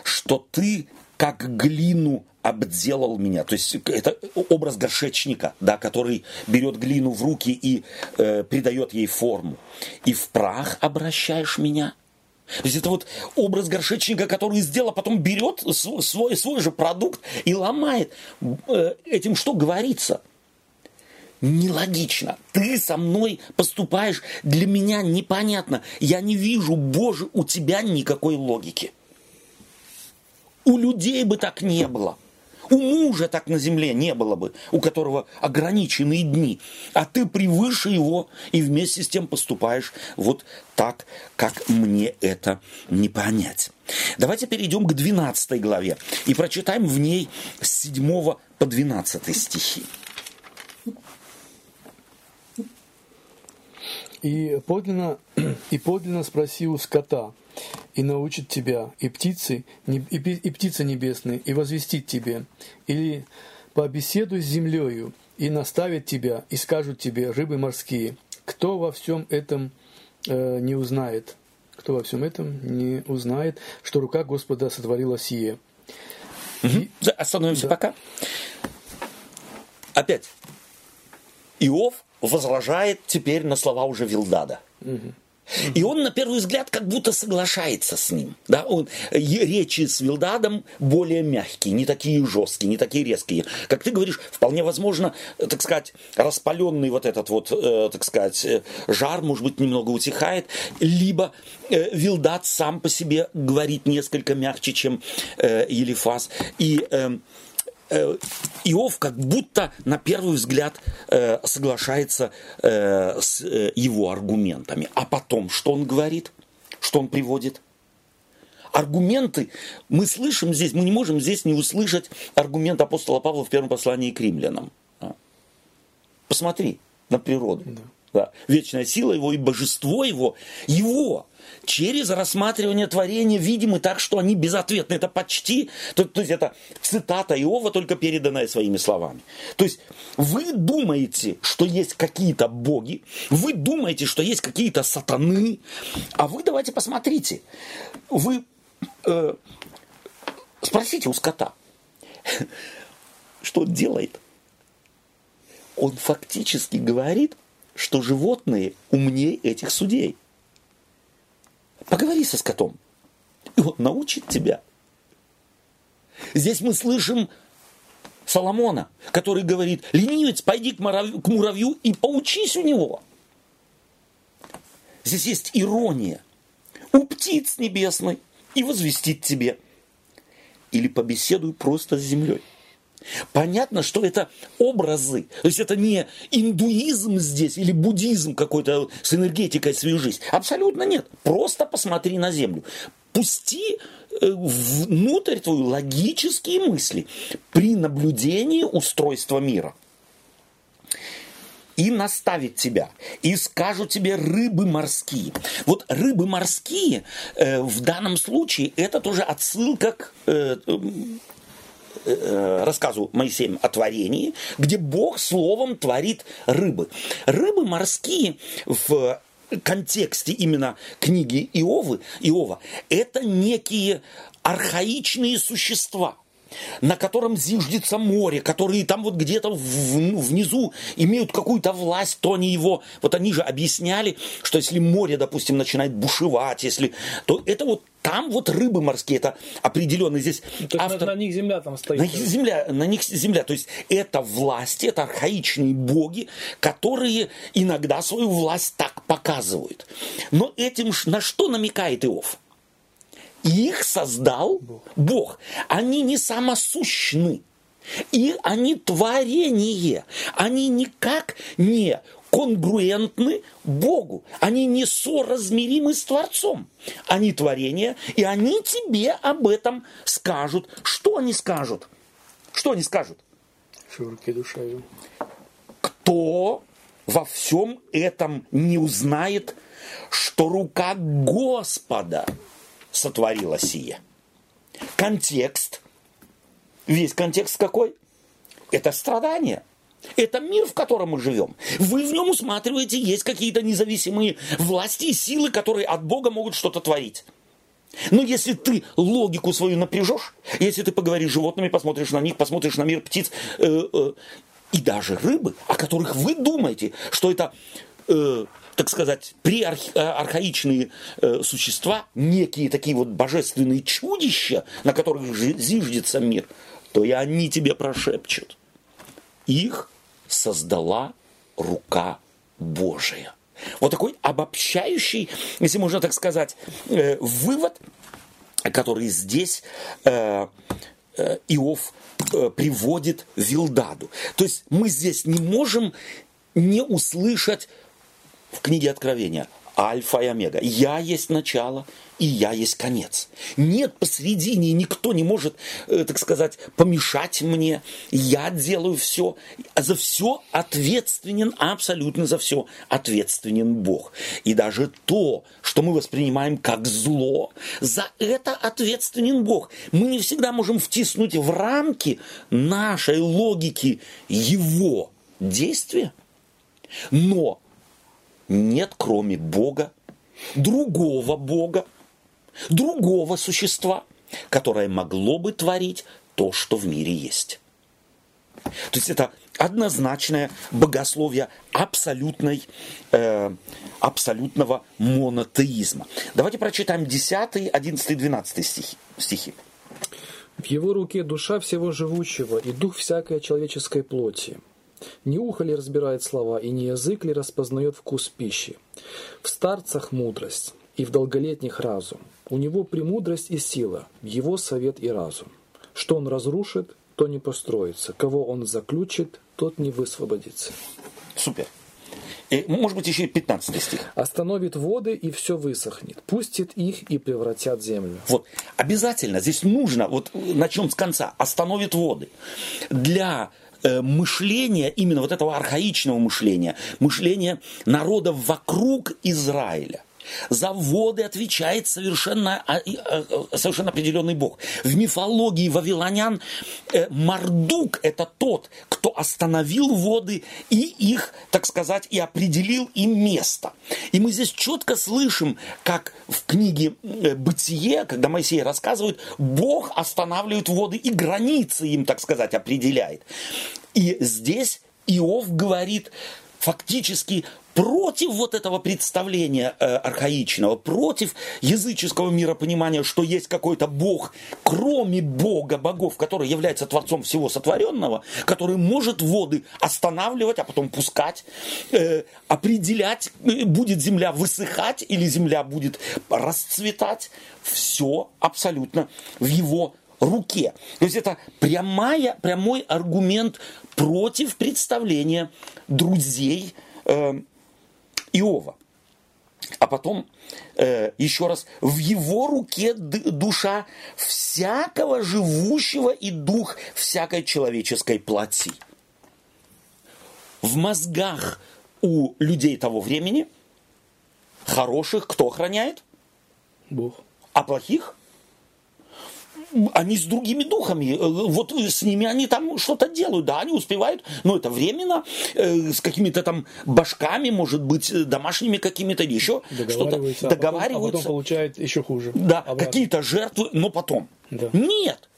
что ты как глину обделал меня. То есть это образ горшечника, да, который берет глину в руки и э, придает ей форму. И в прах обращаешь меня. То есть это вот образ горшечника, который сделал, а потом берет св- свой, свой же продукт и ломает. Э, Этим что говорится? Нелогично. Ты со мной поступаешь, для меня непонятно. Я не вижу, Боже, у тебя никакой логики. У людей бы так не было. У мужа так на земле не было бы, у которого ограниченные дни. А ты превыше его и вместе с тем поступаешь вот так, как мне это не понять. Давайте перейдем к 12 главе и прочитаем в ней с 7 по 12 стихи. И подлинно, и подлинно спроси у скота, и научит тебя, и птицы, и, и птицы небесные, и возвестит тебе, или побеседуй с землею, и наставит тебя, и скажут тебе рыбы морские. Кто во всем этом э, не узнает? Кто во всем этом не узнает, что рука Господа сотворила сие? Да, Остановимся пока. Опять. Иов возражает теперь на слова уже Вилдада. И он, на первый взгляд, как будто соглашается с ним. Да? Он, речи с Вилдадом более мягкие, не такие жесткие, не такие резкие. Как ты говоришь, вполне возможно, так сказать, распаленный вот этот вот, э, так сказать, э, жар, может быть, немного утихает. Либо э, Вилдад сам по себе говорит несколько мягче, чем э, Елифаз. И э, э, Иов как будто на первый взгляд э, соглашается э, с его аргументами. А потом, что он говорит, что он приводит? Аргументы мы слышим здесь, мы не можем здесь не услышать аргумент апостола Павла в первом послании к римлянам. А. Посмотри на природу. Да. Вечная сила его и божество его, его через рассматривание творения видимы так, что они безответны. Это почти, то, то есть это цитата Иова, только переданная своими словами. То есть вы думаете, что есть какие-то боги, вы думаете, что есть какие-то сатаны, а вы давайте посмотрите. Вы э, спросите у скота, что делает. Он фактически говорит, что животные умнее этих судей. Поговори со скотом, и он научит тебя. Здесь мы слышим Соломона, который говорит, ленивец, пойди к муравью, к муравью и поучись у него. Здесь есть ирония. У птиц небесной и возвестит тебе. Или побеседуй просто с землей. Понятно, что это образы. То есть это не индуизм здесь или буддизм какой-то с энергетикой свою жизнь. Абсолютно нет. Просто посмотри на землю. Пусти э, внутрь твою логические мысли при наблюдении устройства мира и наставит тебя, и скажут тебе рыбы морские. Вот рыбы морские э, в данном случае это тоже отсылка к Э, рассказу Моисеем о творении, где Бог словом творит рыбы. Рыбы морские в контексте именно книги Иовы, Иова, это некие архаичные существа – на котором зиждется море, которые там вот где-то внизу имеют какую-то власть, то они его, вот они же объясняли, что если море, допустим, начинает бушевать, если, то это вот там вот рыбы морские, это определенно здесь то автор... на, на них земля там стоит. На них земля, на них земля, то есть это власти, это архаичные боги, которые иногда свою власть так показывают. Но этим на что намекает Иов? Их создал Бог. Они не самосущны. И они творение. Они никак не конгруентны Богу. Они не соразмеримы с Творцом. Они творение, и они тебе об этом скажут. Что они скажут? Что они скажут? Шурки душа Кто во всем этом не узнает, что рука Господа – сотворила сие. Контекст, весь контекст какой? Это страдание. Это мир, в котором мы живем. Вы в нем усматриваете, есть какие-то независимые власти и силы, которые от Бога могут что-то творить. Но если ты логику свою напряжешь, если ты поговоришь с животными, посмотришь на них, посмотришь на мир птиц э, э, и даже рыбы, о которых вы думаете, что это э, так сказать, преархаичные э, существа, некие такие вот божественные чудища, на которых зиждется мир, то и они тебе прошепчут. Их создала рука Божия. Вот такой обобщающий, если можно так сказать, э, вывод, который здесь э, Иов приводит Вилдаду. То есть мы здесь не можем не услышать в книге Откровения Альфа и Омега. Я есть начало, и я есть конец. Нет посредине, никто не может, э, так сказать, помешать мне. Я делаю все. За все ответственен, абсолютно за все ответственен Бог. И даже то, что мы воспринимаем как зло, за это ответственен Бог. Мы не всегда можем втиснуть в рамки нашей логики Его действия. Но нет кроме Бога, другого Бога, другого существа, которое могло бы творить то, что в мире есть. То есть это однозначное богословие абсолютной, э, абсолютного монотеизма. Давайте прочитаем 10, 11, 12 стихи. стихи. В его руке душа всего живущего и дух всякой человеческой плоти. Не ухо ли разбирает слова, и не язык ли распознает вкус пищи? В старцах мудрость, и в долголетних разум. У него премудрость и сила, его совет и разум. Что он разрушит, то не построится. Кого он заключит, тот не высвободится. Супер. И, может быть, еще и 15 стих. Остановит воды, и все высохнет. Пустит их и превратят землю. Вот. Обязательно здесь нужно, вот начнем с конца, остановит воды. Для мышления, именно вот этого архаичного мышления, мышления народов вокруг Израиля. За воды отвечает совершенно, а, а, совершенно определенный бог. В мифологии вавилонян э, Мардук – это тот, кто остановил воды и их, так сказать, и определил им место. И мы здесь четко слышим, как в книге э, «Бытие», когда Моисей рассказывает, Бог останавливает воды и границы им, так сказать, определяет. И здесь Иов говорит, фактически против вот этого представления э, архаичного, против языческого миропонимания, что есть какой-то Бог, кроме Бога богов, который является Творцом всего сотворенного, который может воды останавливать, а потом пускать, э, определять, э, будет земля высыхать или земля будет расцветать. Все абсолютно в его руке. То есть это прямая, прямой аргумент против представления друзей э, Иова. А потом, э, еще раз, в его руке душа всякого живущего и дух всякой человеческой плоти. В мозгах у людей того времени хороших кто охраняет? Бог. А плохих? Они с другими духами, э, вот с ними они там что-то делают, да, они успевают, но это временно, э, с какими-то там башками, может быть, э, домашними какими-то еще что-то договариваются. А потом, а потом получают еще хуже. Да, какие-то жертвы, но потом. Да. Нет,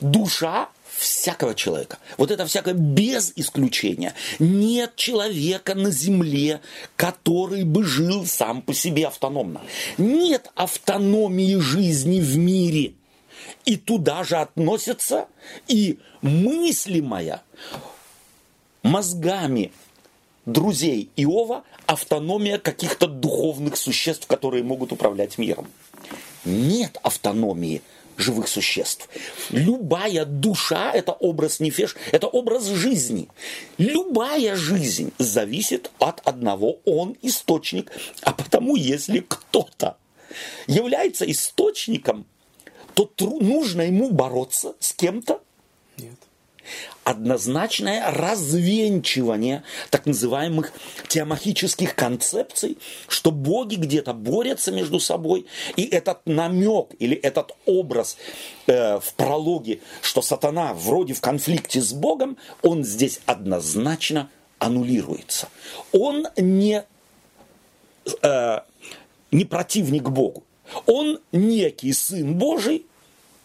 душа всякого человека. Вот это всякое без исключения. Нет человека на земле, который бы жил сам по себе автономно. Нет автономии жизни в мире – и туда же относится и мыслимая мозгами друзей Иова автономия каких-то духовных существ, которые могут управлять миром. Нет автономии живых существ. Любая душа – это образ нефеш, это образ жизни. Любая жизнь зависит от одного, он источник. А потому, если кто-то является источником то нужно ему бороться с кем-то? Нет. Однозначное развенчивание так называемых теомахических концепций, что боги где-то борются между собой, и этот намек или этот образ э, в прологе, что сатана вроде в конфликте с Богом, он здесь однозначно аннулируется. Он не, э, не противник Богу. Он некий Сын Божий,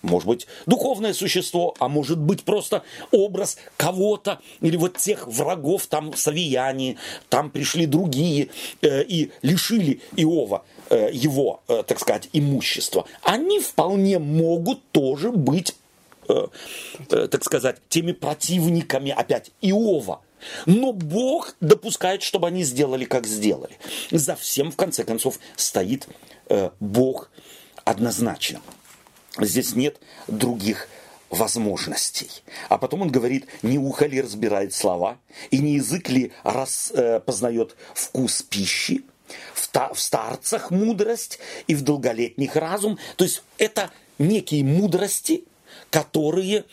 может быть, духовное существо, а может быть просто образ кого-то, или вот тех врагов, там Савияне, там пришли другие э, и лишили Иова э, его, э, так сказать, имущества. Они вполне могут тоже быть, э, э, так сказать, теми противниками опять Иова. Но Бог допускает, чтобы они сделали, как сделали. За всем, в конце концов, стоит Э, Бог однозначно. Здесь нет других возможностей. А потом он говорит, не ухо ли разбирает слова, и не язык ли распознает э, вкус пищи, в, та, в старцах мудрость и в долголетних разум. То есть это некие мудрости, которые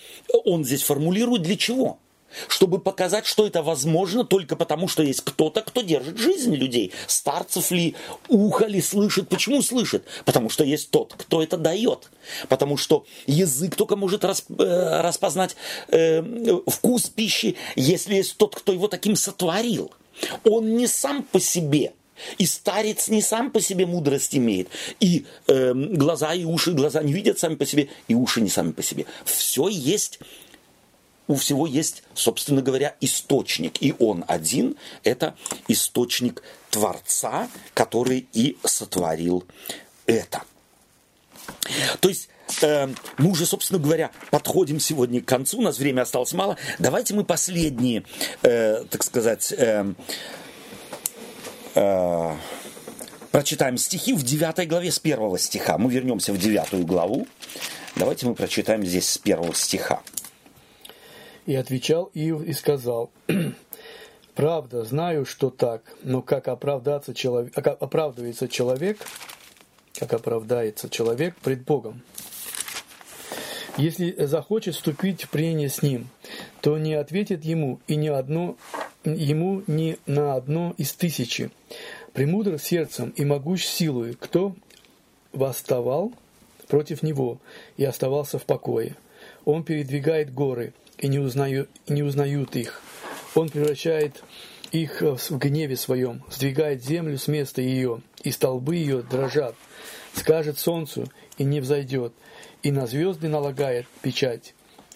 он здесь формулирует для чего? Чтобы показать, что это возможно только потому, что есть кто-то, кто держит жизнь людей. Старцев ли, ухо ли слышит. Почему слышит? Потому что есть тот, кто это дает. Потому что язык только может расп, э, распознать э, вкус пищи, если есть тот, кто его таким сотворил. Он не сам по себе. И старец не сам по себе мудрость имеет. И э, глаза и уши, глаза не видят сами по себе, и уши не сами по себе. Все есть у всего есть, собственно говоря, источник. И он один – это источник Творца, который и сотворил это. То есть э, мы уже, собственно говоря, подходим сегодня к концу, у нас время осталось мало. Давайте мы последние, э, так сказать, э, э, прочитаем стихи в 9 главе с первого стиха. Мы вернемся в 9 главу. Давайте мы прочитаем здесь с первого стиха. И отвечал Иов и сказал, «Правда, знаю, что так, но как оправдаться человек, как оправдывается человек, как оправдается человек пред Богом? Если захочет вступить в прение с ним, то не ответит ему и ни одно, ему ни на одно из тысячи. Премудр сердцем и могущ силой, кто восставал против него и оставался в покое. Он передвигает горы, и не, узнаю, не узнают их. Он превращает их в гневе своем, сдвигает землю с места ее, и столбы ее дрожат. Скажет солнцу, и не взойдет, и на звезды налагает печать.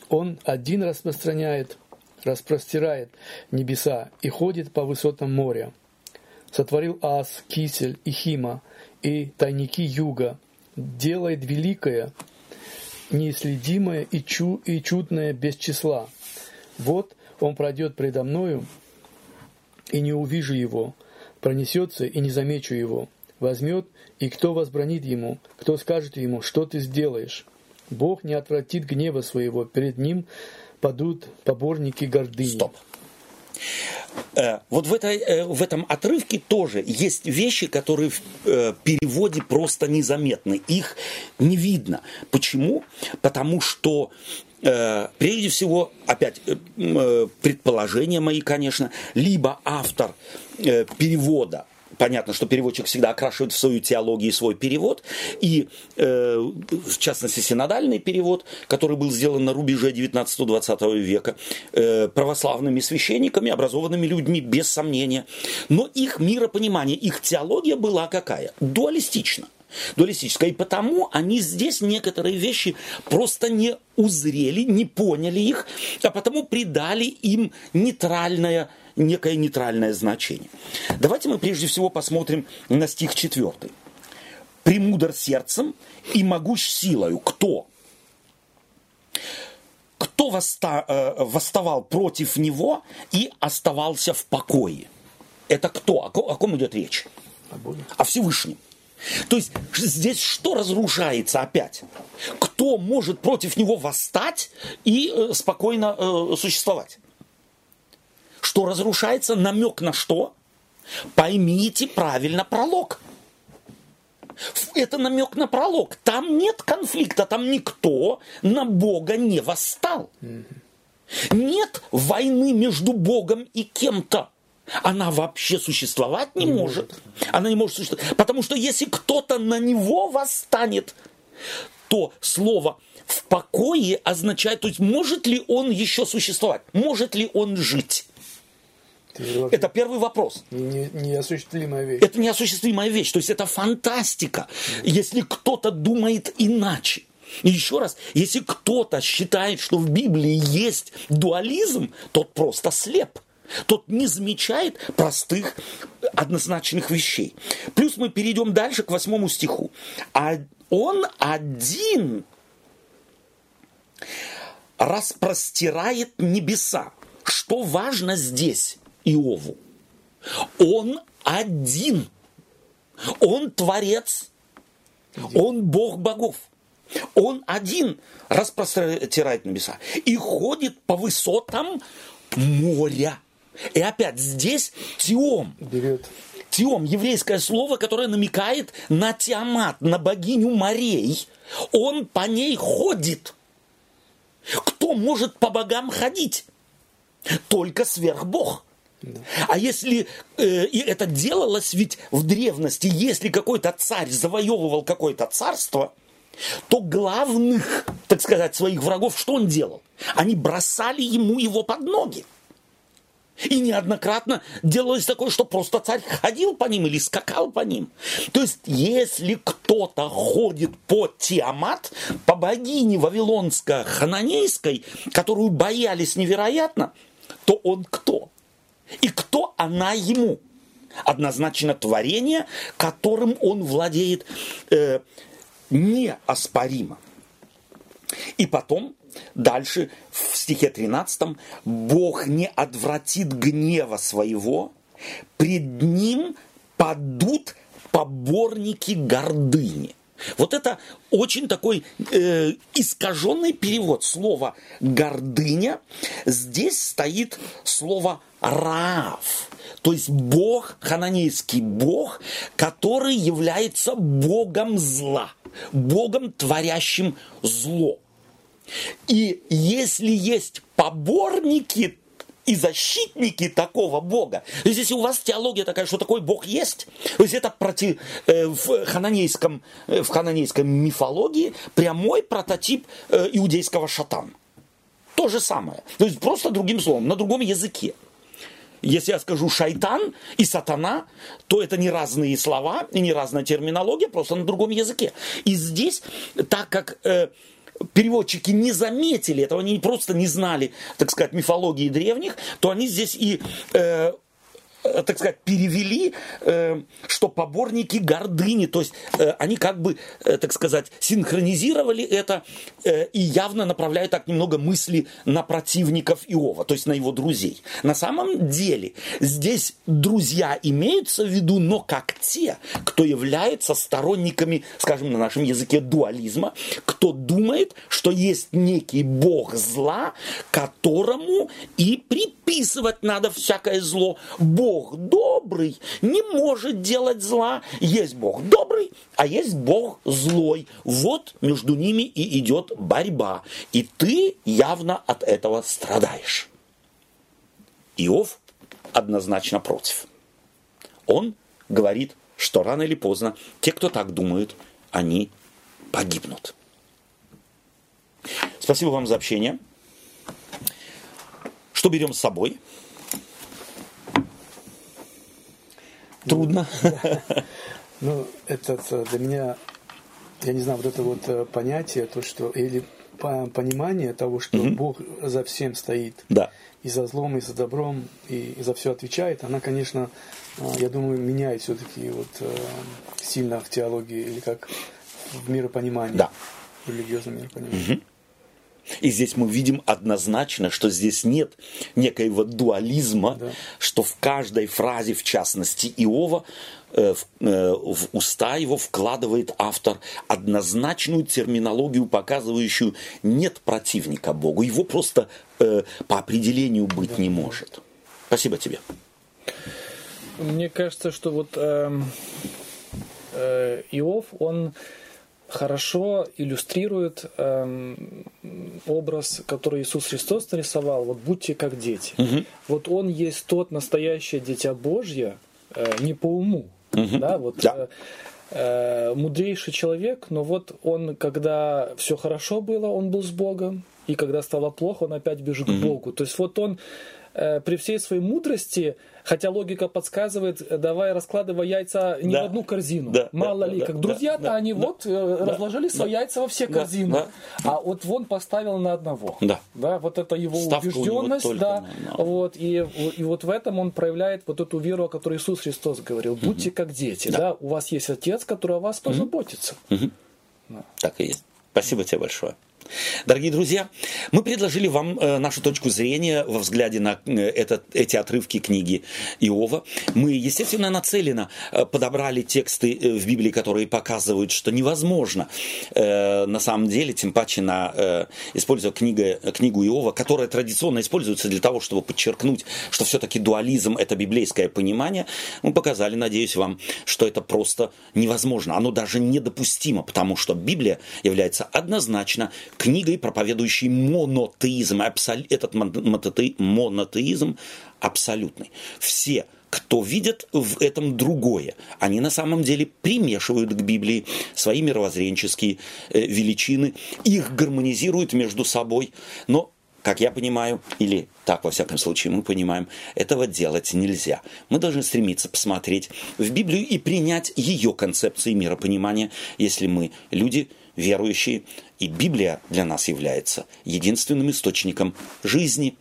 Он один распространяет, распростирает небеса и ходит по высотам моря. сотворил Ас, Кисель и Хима, и тайники юга, делает великое, неисследимое и, чу, и чудное без числа. Вот он пройдет предо мною, и не увижу его, пронесется и не замечу его, возьмет, и кто возбранит ему, кто скажет ему, что ты сделаешь. Бог не отвратит гнева своего, перед ним падут поборники гордыни. Стоп. Э, вот в, этой, э, в этом отрывке тоже есть вещи, которые в э, переводе просто незаметны. Их не видно. Почему? Потому что прежде всего, опять, предположения мои, конечно, либо автор перевода понятно, что переводчик всегда окрашивает в свою теологию свой перевод, и э, в частности синодальный перевод, который был сделан на рубеже 19-20 века, э, православными священниками, образованными людьми, без сомнения. Но их миропонимание, их теология была какая? Дуалистична дуалистическая. И потому они здесь некоторые вещи просто не узрели, не поняли их, а потому придали им нейтральное некое нейтральное значение. Давайте мы прежде всего посмотрим на стих 4. «Премудр сердцем и могущ силою». Кто? Кто э, восставал против него и оставался в покое? Это кто? О ком, о идет речь? О Всевышнем. То есть здесь что разрушается опять? Кто может против него восстать и э, спокойно э, существовать? Что разрушается? Намек на что? Поймите правильно пролог. Это намек на пролог. Там нет конфликта, там никто на Бога не восстал. Нет войны между Богом и кем-то. Она вообще существовать не, может. Она не может существовать. Потому что если кто-то на него восстанет, то слово в покое означает, то есть может ли он еще существовать, может ли он жить. Это первый вопрос. Не, неосуществимая вещь. Это неосуществимая вещь. То есть это фантастика. Если кто-то думает иначе. И еще раз, если кто-то считает, что в Библии есть дуализм, тот просто слеп. Тот не замечает простых однозначных вещей. Плюс мы перейдем дальше к восьмому стиху. А он один распростирает небеса. Что важно здесь? Иову. Он один. Он творец. Он Бог богов. Он один распростирает небеса и ходит по высотам моря. И опять здесь Тиом. Берет. Тиом, еврейское слово, которое намекает на Тиамат, на богиню морей. Он по ней ходит. Кто может по богам ходить? Только сверхбог. А если э, и это делалось ведь в древности, если какой-то царь завоевывал какое-то царство, то главных, так сказать, своих врагов что он делал? Они бросали ему его под ноги. И неоднократно делалось такое, что просто царь ходил по ним или скакал по ним. То есть, если кто-то ходит по Тиамат, по богине Вавилонско-Хананейской, которую боялись невероятно, то он кто? И кто она ему? Однозначно творение, которым он владеет э, неоспоримо. И потом, дальше, в стихе 13, Бог не отвратит гнева своего, пред ним падут поборники гордыни. Вот это очень такой э, искаженный перевод слова гордыня. Здесь стоит слово Раав, то есть Бог, хананейский Бог, который является Богом зла, Богом, творящим зло. И если есть поборники и защитники такого Бога. То есть, если у вас теология такая, что такой Бог есть, то есть это против, э, в, хананейском, э, в хананейской мифологии прямой прототип э, иудейского шатана. То же самое. То есть просто другим словом, на другом языке. Если я скажу шайтан и сатана, то это не разные слова и не разная терминология, просто на другом языке. И здесь, так как э, переводчики не заметили этого, они просто не знали, так сказать, мифологии древних, то они здесь и э, так сказать, перевели, э, что поборники гордыни, то есть э, они как бы, э, так сказать, синхронизировали это э, и явно направляют так немного мысли на противников Иова, то есть на его друзей. На самом деле здесь друзья имеются в виду, но как те, кто является сторонниками, скажем, на нашем языке дуализма, кто думает, что есть некий бог зла, которому и приписывать надо всякое зло. Бог добрый не может делать зла. Есть Бог добрый, а есть Бог злой. Вот между ними и идет борьба. И ты явно от этого страдаешь. Иов однозначно против. Он говорит, что рано или поздно те, кто так думают, они погибнут. Спасибо вам за общение. Что берем с собой? Трудно. Ну, это э, для меня, я не знаю, вот это вот э, понятие, то, что, или понимание того, что угу. Бог за всем стоит. Да. И за злом, и за добром, и за все отвечает, она, конечно, э, я думаю, меняет все-таки вот сильно в теологии или как в миропонимании. Да. В религиозном миропонимании. Угу. И здесь мы видим однозначно, что здесь нет некоего дуализма, да. что в каждой фразе, в частности Иова, э, в, э, в уста его вкладывает автор однозначную терминологию, показывающую нет противника Богу. Его просто э, по определению быть да. не может. Спасибо тебе. Мне кажется, что вот э, э, Иов, он хорошо иллюстрирует эм, образ, который Иисус Христос нарисовал. Вот будьте как дети. Угу. Вот Он есть тот настоящее дитя Божье, э, не по уму. Угу. Да, вот, да. Э, э, мудрейший человек, но вот он, когда все хорошо было, он был с Богом, и когда стало плохо, он опять бежит угу. к Богу. То есть вот он э, при всей своей мудрости Хотя логика подсказывает, давай раскладывай яйца не да. в одну корзину. Да. Мало да, ли, да, как друзья-то да, они да, вот э, да, разложили да, свои да, яйца во все да, корзины. Да. А вот вон поставил на одного. Да. Да, вот это его Ставка убежденность, да. На, на... Вот, и, и вот в этом он проявляет вот эту веру, о которой Иисус Христос говорил. Будьте угу. как дети. Да. да. У вас есть отец, который о вас позаботится. Угу. Да. Так и есть. Спасибо тебе большое. Дорогие друзья, мы предложили вам э, нашу точку зрения во взгляде на э, этот, эти отрывки книги Иова. Мы, естественно, нацеленно э, подобрали тексты в Библии, которые показывают, что невозможно на самом деле, тем паче на, используя книга, книгу Иова, которая традиционно используется для того, чтобы подчеркнуть, что все-таки дуализм – это библейское понимание, мы показали, надеюсь вам, что это просто невозможно. Оно даже недопустимо, потому что Библия является однозначно книгой, проповедующей монотеизм. Этот монотеизм абсолютный. Все кто видят в этом другое. Они на самом деле примешивают к Библии свои мировоззренческие э, величины, их гармонизируют между собой. Но, как я понимаю, или так во всяком случае мы понимаем, этого делать нельзя. Мы должны стремиться посмотреть в Библию и принять ее концепции миропонимания, если мы люди верующие и Библия для нас является единственным источником жизни,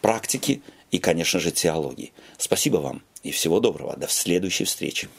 практики и, конечно же, теологии. Спасибо вам и всего доброго. До следующей встречи.